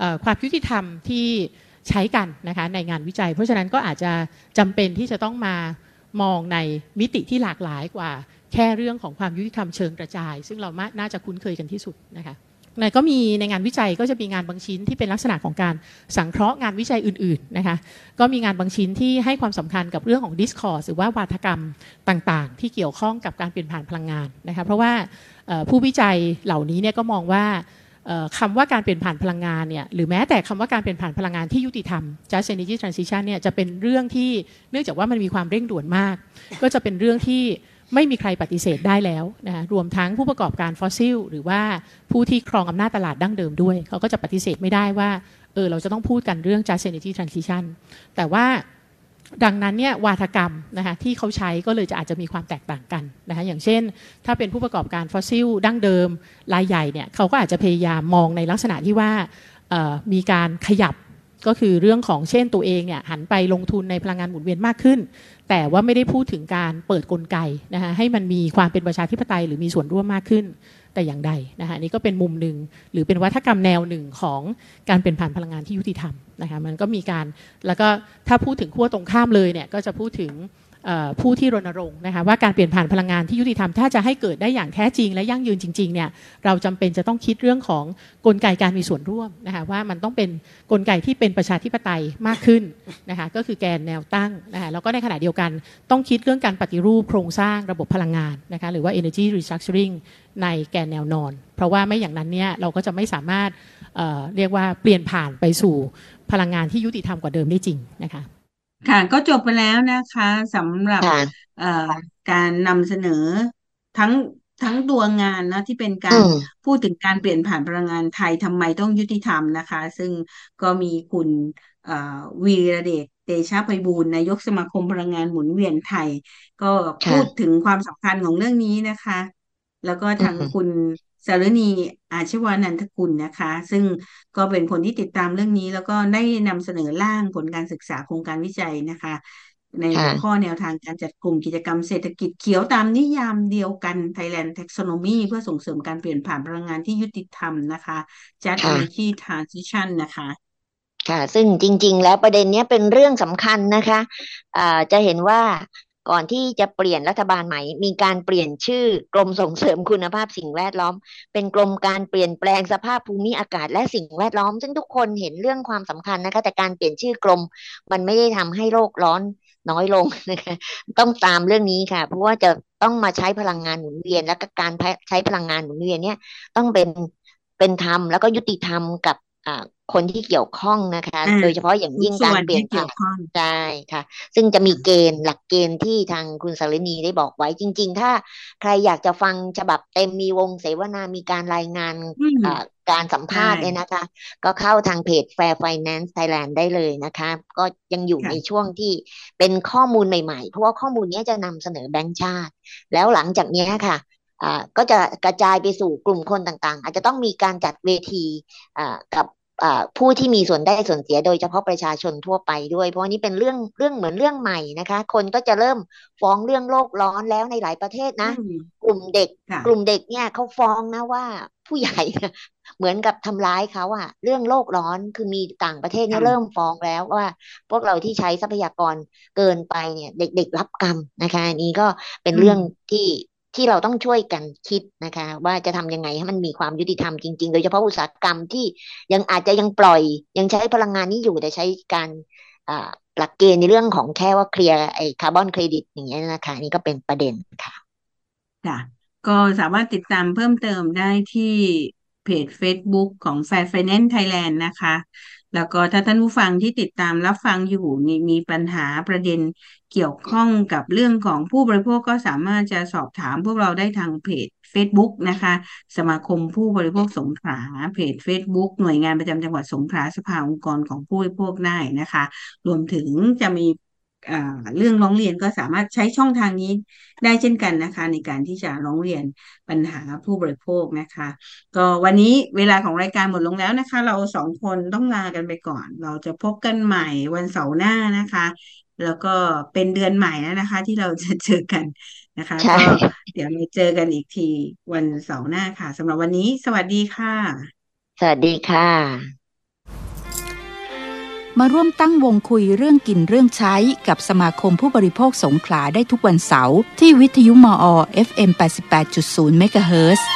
อความยุติธรรมที่ใช้กันนะคะในงานวิจัย เพราะฉะนั้นก็อาจจะจำเป็นที่จะต้องมามองในมิติที่หลากหลายกว่า แค่เรื่องของความยุติธรรมเชิงกระจาย ซึ่งเรามาน่าจะคุ้นเคยกันที่สุดนะคะ ในก็มีในงานวิจัยก็จะมีงานบางชิ้นที่เป็นลักษณะของการสังเคราะห์งานวิจัยอื่นๆนะคะก็มีงานบางชิ้นที่ให้ความสำคัญกับเรื่องของ discourse หรือว่าวาทกรรมต่างๆ ที่เกี่ยวข้องกับการเปลี่ยนผ่านพลังงานนะคะเพราะว่าผู้วิจัยเหล่านี้เนี่ยก็มองว่าเอ่อคำว่าการเปลี่ยนผ่านพลังงานเนี่ยหรือแม้แต่คำว่าการเปลี่ยนผ่านพลังงานที่ยุติธรรม just energy transition เนี่ยจะเป็นเรื่องที่เนื่องจากว่ามันมีความเร่งด่วนมาก ก็จะเป็นเรื่องที่ ไม่มีใครปฏิเสธได้แล้วนะคะรวมทั้งผู้ประกอบการฟอสซิล หรือว่าผู้ที่ครองอำนาจตลาดดั้งเดิมด้วย เขาก็จะปฏิเสธไม่ได้ว่าเออเราจะต้องพูดกันเรื่อง just energy transition แต่ว่าดังนั้นเนี่ยวาทกรรมนะคะที่เขาใช้ก็เลยจะอาจจะมีความแตกต่างกันนะคะอย่างเช่น ถ้าเป็นผู้ประกอบการฟอสซิลดั้งเดิมรายใหญ่เนี่ยเขาก็อาจจะพยายามมองในลักษณะที่ว่ามีการขยับ ก็คือเรื่องของเช่นตัวเองเนี่ยหันไปลงทุนในพลังงานหมุนเวียนมากขึ้น แต่ว่าไม่ได้พูดถึงการเปิดกลไกนะคะให้มันมีความเป็นประชาธิปไตยหรือมีส่วนร่วมมากขึ้นแต่อย่างใดนะคะนี่ก็เป็นมุมหนึ่งหรือเป็นวัฒกรรมแนวหนึ่งของการเป็นผ่านพลังงานที่ยุติธรรมนะคะมันก็มีการแล้วก็ถ้าพูดถึงขั้วตรงข้ามเลยเนี่ยก็จะพูดถึง ผู้ที่รณรงค์นะคะว่าการเปลี่ยนผ่านพลังงานที่ยุติธรรมถ้าจะให้เกิดได้อย่างแท้จริง และยั่งยืนจริงๆเนี่ยเราจำเป็นจะต้องคิดเรื่องของกลไกการมีส่วนร่วมนะคะว่ามันต้องเป็นกลไกที่เป็นประชาธิปไตยมากขึ้นนะคะก็คือแกนแนวตั้งนะคะแล้วก็ในขณะเดียวกันต้องคิดเรื่องการปฏิรูปโครงสร้างระบบพลังงานนะคะหรือว่า energy restructuring ในแกนแนวนอน เพราะว่าไม่อย่างนั้นเนี่ยเราก็จะไม่สามารถเเรียกว่าเปลี่ยนผ่านไปสู่พลังงานที่ยุติธรรมกว่าเดิมได้จริงนะคะ ค่ะ ก็จบไปแล้วนะคะสำหรับค่ะ เอ่อการนำเสนอทั้งทั้งตัวงานนะที่เป็นกาอืรม พูดถึงการเปลี่ยนผ่านพลังงานไทยทำไมต้องยุติธรรมนะคะ ซึ่งก็มีคุณเอ่อวีระเดชเตชะไพบูลย์นายกสมาคมพลังงานหมุนเวียนไทย ก็พูค่ะ ดถึงความสำคัญของเรื่องนี้นะคะ แล้วก็อืทางม คุณ สารณีอาชวานันทกุลนะคะ ซึ่งก็เป็นคนที่ติดตามเรื่องนี้ แล้วก็ได้นำเสนอร่างผลการศึกษาโครงการวิจัยนะคะ ในหัวข้อแนวทางการจัดกลุ่มกิจกรรมเศรษฐกิจเขียวตามนิยามเดียวกัน Thailand Taxonomy เพื่อส่งเสริมการเปลี่ยนผ่านพลังงานที่ยุติธรรมนะคะ Just ค่ะ Energy Transition นะคะค่ะ ซึ่งจริง ๆ แล้วประเด็นนี้เป็นเรื่องสำคัญนะคะอ่าจะเห็นว่า ก่อนที่จะเปลี่ยนรัฐบาลใหม่ มีการเปลี่ยนชื่อกรมส่งเสริมคุณภาพสิ่งแวดล้อม เป็นกรมการเปลี่ยนแปลงสภาพภูมิอากาศและสิ่งแวดล้อม ซึ่งทุกคนเห็นเรื่องความสำคัญนะคะ แต่การเปลี่ยนชื่อกรมมันไม่ได้ทำให้โลกร้อนน้อยลงนะคะต้องตามเรื่องนี้ค่ะ เพราะว่าจะต้องมาใช้พลังงานหมุนเวียน และก็การใช้พลังงานหมุนเวียนเนี่ยต้องเป็นเป็นธรรมแล้วก็ยุติธรรมกับอ่า คนที่เกี่ยวข้องนะคะอ่าโดยเฉพาะอย่างทุกยิ่งส่การวนเปลี่ยที่นเกี่ผ่ายวนข้องใช่ค่ะ ซึ่งจะมีเกณฑ์หลักเกณฑ์ที่ทางคุณสารินีได้บอกไว้จริง ๆ ถ้าใครอยากจะฟังฉบับเต็มมีวงเสวนา มีการรายงานอืมอ่าการสัมภาษณ์ใช่เนี่ยนะคะ ก็เข้าทางเพจ Fair Finance Thailand ได้เลยนะคะ ก็ยังอยู่ค่ะในช่วงที่เป็นข้อมูลใหม่ๆ เพราะว่าข้อมูลเนี้ยจะนำเสนอแบงก์ชาติ แล้วหลังจากเนี้ยค่ะอ่าก็จะกระจายไปสู่กลุ่มคนต่างๆ อาจจะต้องมีการจัดเวทีอ่ากับอ่า ผู้ที่มีส่วนได้ส่วนเสียโดยเฉพาะประชาชนทั่วไปด้วย เพราะว่านี่เป็นเรื่องเรื่องเหมือนเรื่องใหม่นะคะ คนก็จะเริ่มฟ้องเรื่องโลกร้อนแล้วในหลายประเทศนะอืมกลุ่มเด็กค่ะกลุ่มเด็กเนี่ยเขาฟ้องนะว่าผู้ใหญ่เนี่ยเหมือนกับทำร้ายเขาอะเรื่องโลกร้อนคือมีต่างประเทศเนี่ยค่ะเริ่มฟ้องแล้วว่า พวกเราที่ใช้ทรัพยากรเกินไปเนี่ย เด็กๆรับกรรมนะคะอันนี้ก็เป็นอืมเรื่องที่ ที่เราต้องช่วยกันคิดนะคะ ว่าจะทำยังไงให้มันมีความยุติธรรมจริงๆ โดยเฉพาะอุตสาหกรรมที่ยังอาจจะยังปล่อย ยังใช้พลังงานนี้อยู่แต่ใช้การหลักเกณฑ์ในเรื่องของแค่ว่าเคลียร์ไอ้คาร์บอนเครดิตอย่างเงี้ยนะคะนี่ก็เป็นประเด็นค่ะค่ะก็สามารถติดตามเพิ่มเติมได้ที่เพจ Facebook ของ Fair Finance Thailand นะคะ แล้วก็ถ้าท่านผู้ฟังที่ติดตามรับฟังอยู่มีมีปัญหาประเด็น เกี่ยวข้องกับเรื่องของผู้บริโภคก็สามารถจะสอบถามพวกเราได้ทางเพจ Facebook นะคะ สมาคมผู้บริโภคสงขลาเพจ Facebook หน่วยงานประจำจังหวัดสงขลาสภาองค์กรของผู้บริโภคได้นะคะ รวมถึงจะมีเรื่องร้องเรียนก็สามารถใช้ช่องทางนี้ได้เช่นกันนะคะ ในการที่จะร้องเรียนปัญหาผู้บริโภคนะคะ ก็วันนี้เวลาของรายการหมดลงแล้วนะคะ เราสองคนต้องลากันไปก่อน เราจะพบกันใหม่วันเสาร์หน้านะคะ แล้วก็เป็นเดือนใหม่แล้วนะคะ ที่เราจะเจอกันนะคะใช่ก็เดี๋ยวเราเจอกันอีกทีวันเสาร์หน้าค่ะสำหรับวันนี้ สวัสดีค่ะ สวัสดีค่ะ มาร่วมตั้งวงคุยเรื่องกินเรื่องใช้กับสมาคมผู้บริโภคสงขลาได้ทุกวันเสาร์ที่วิทยุมอ FM 88.0เมกะเฮิรตซ์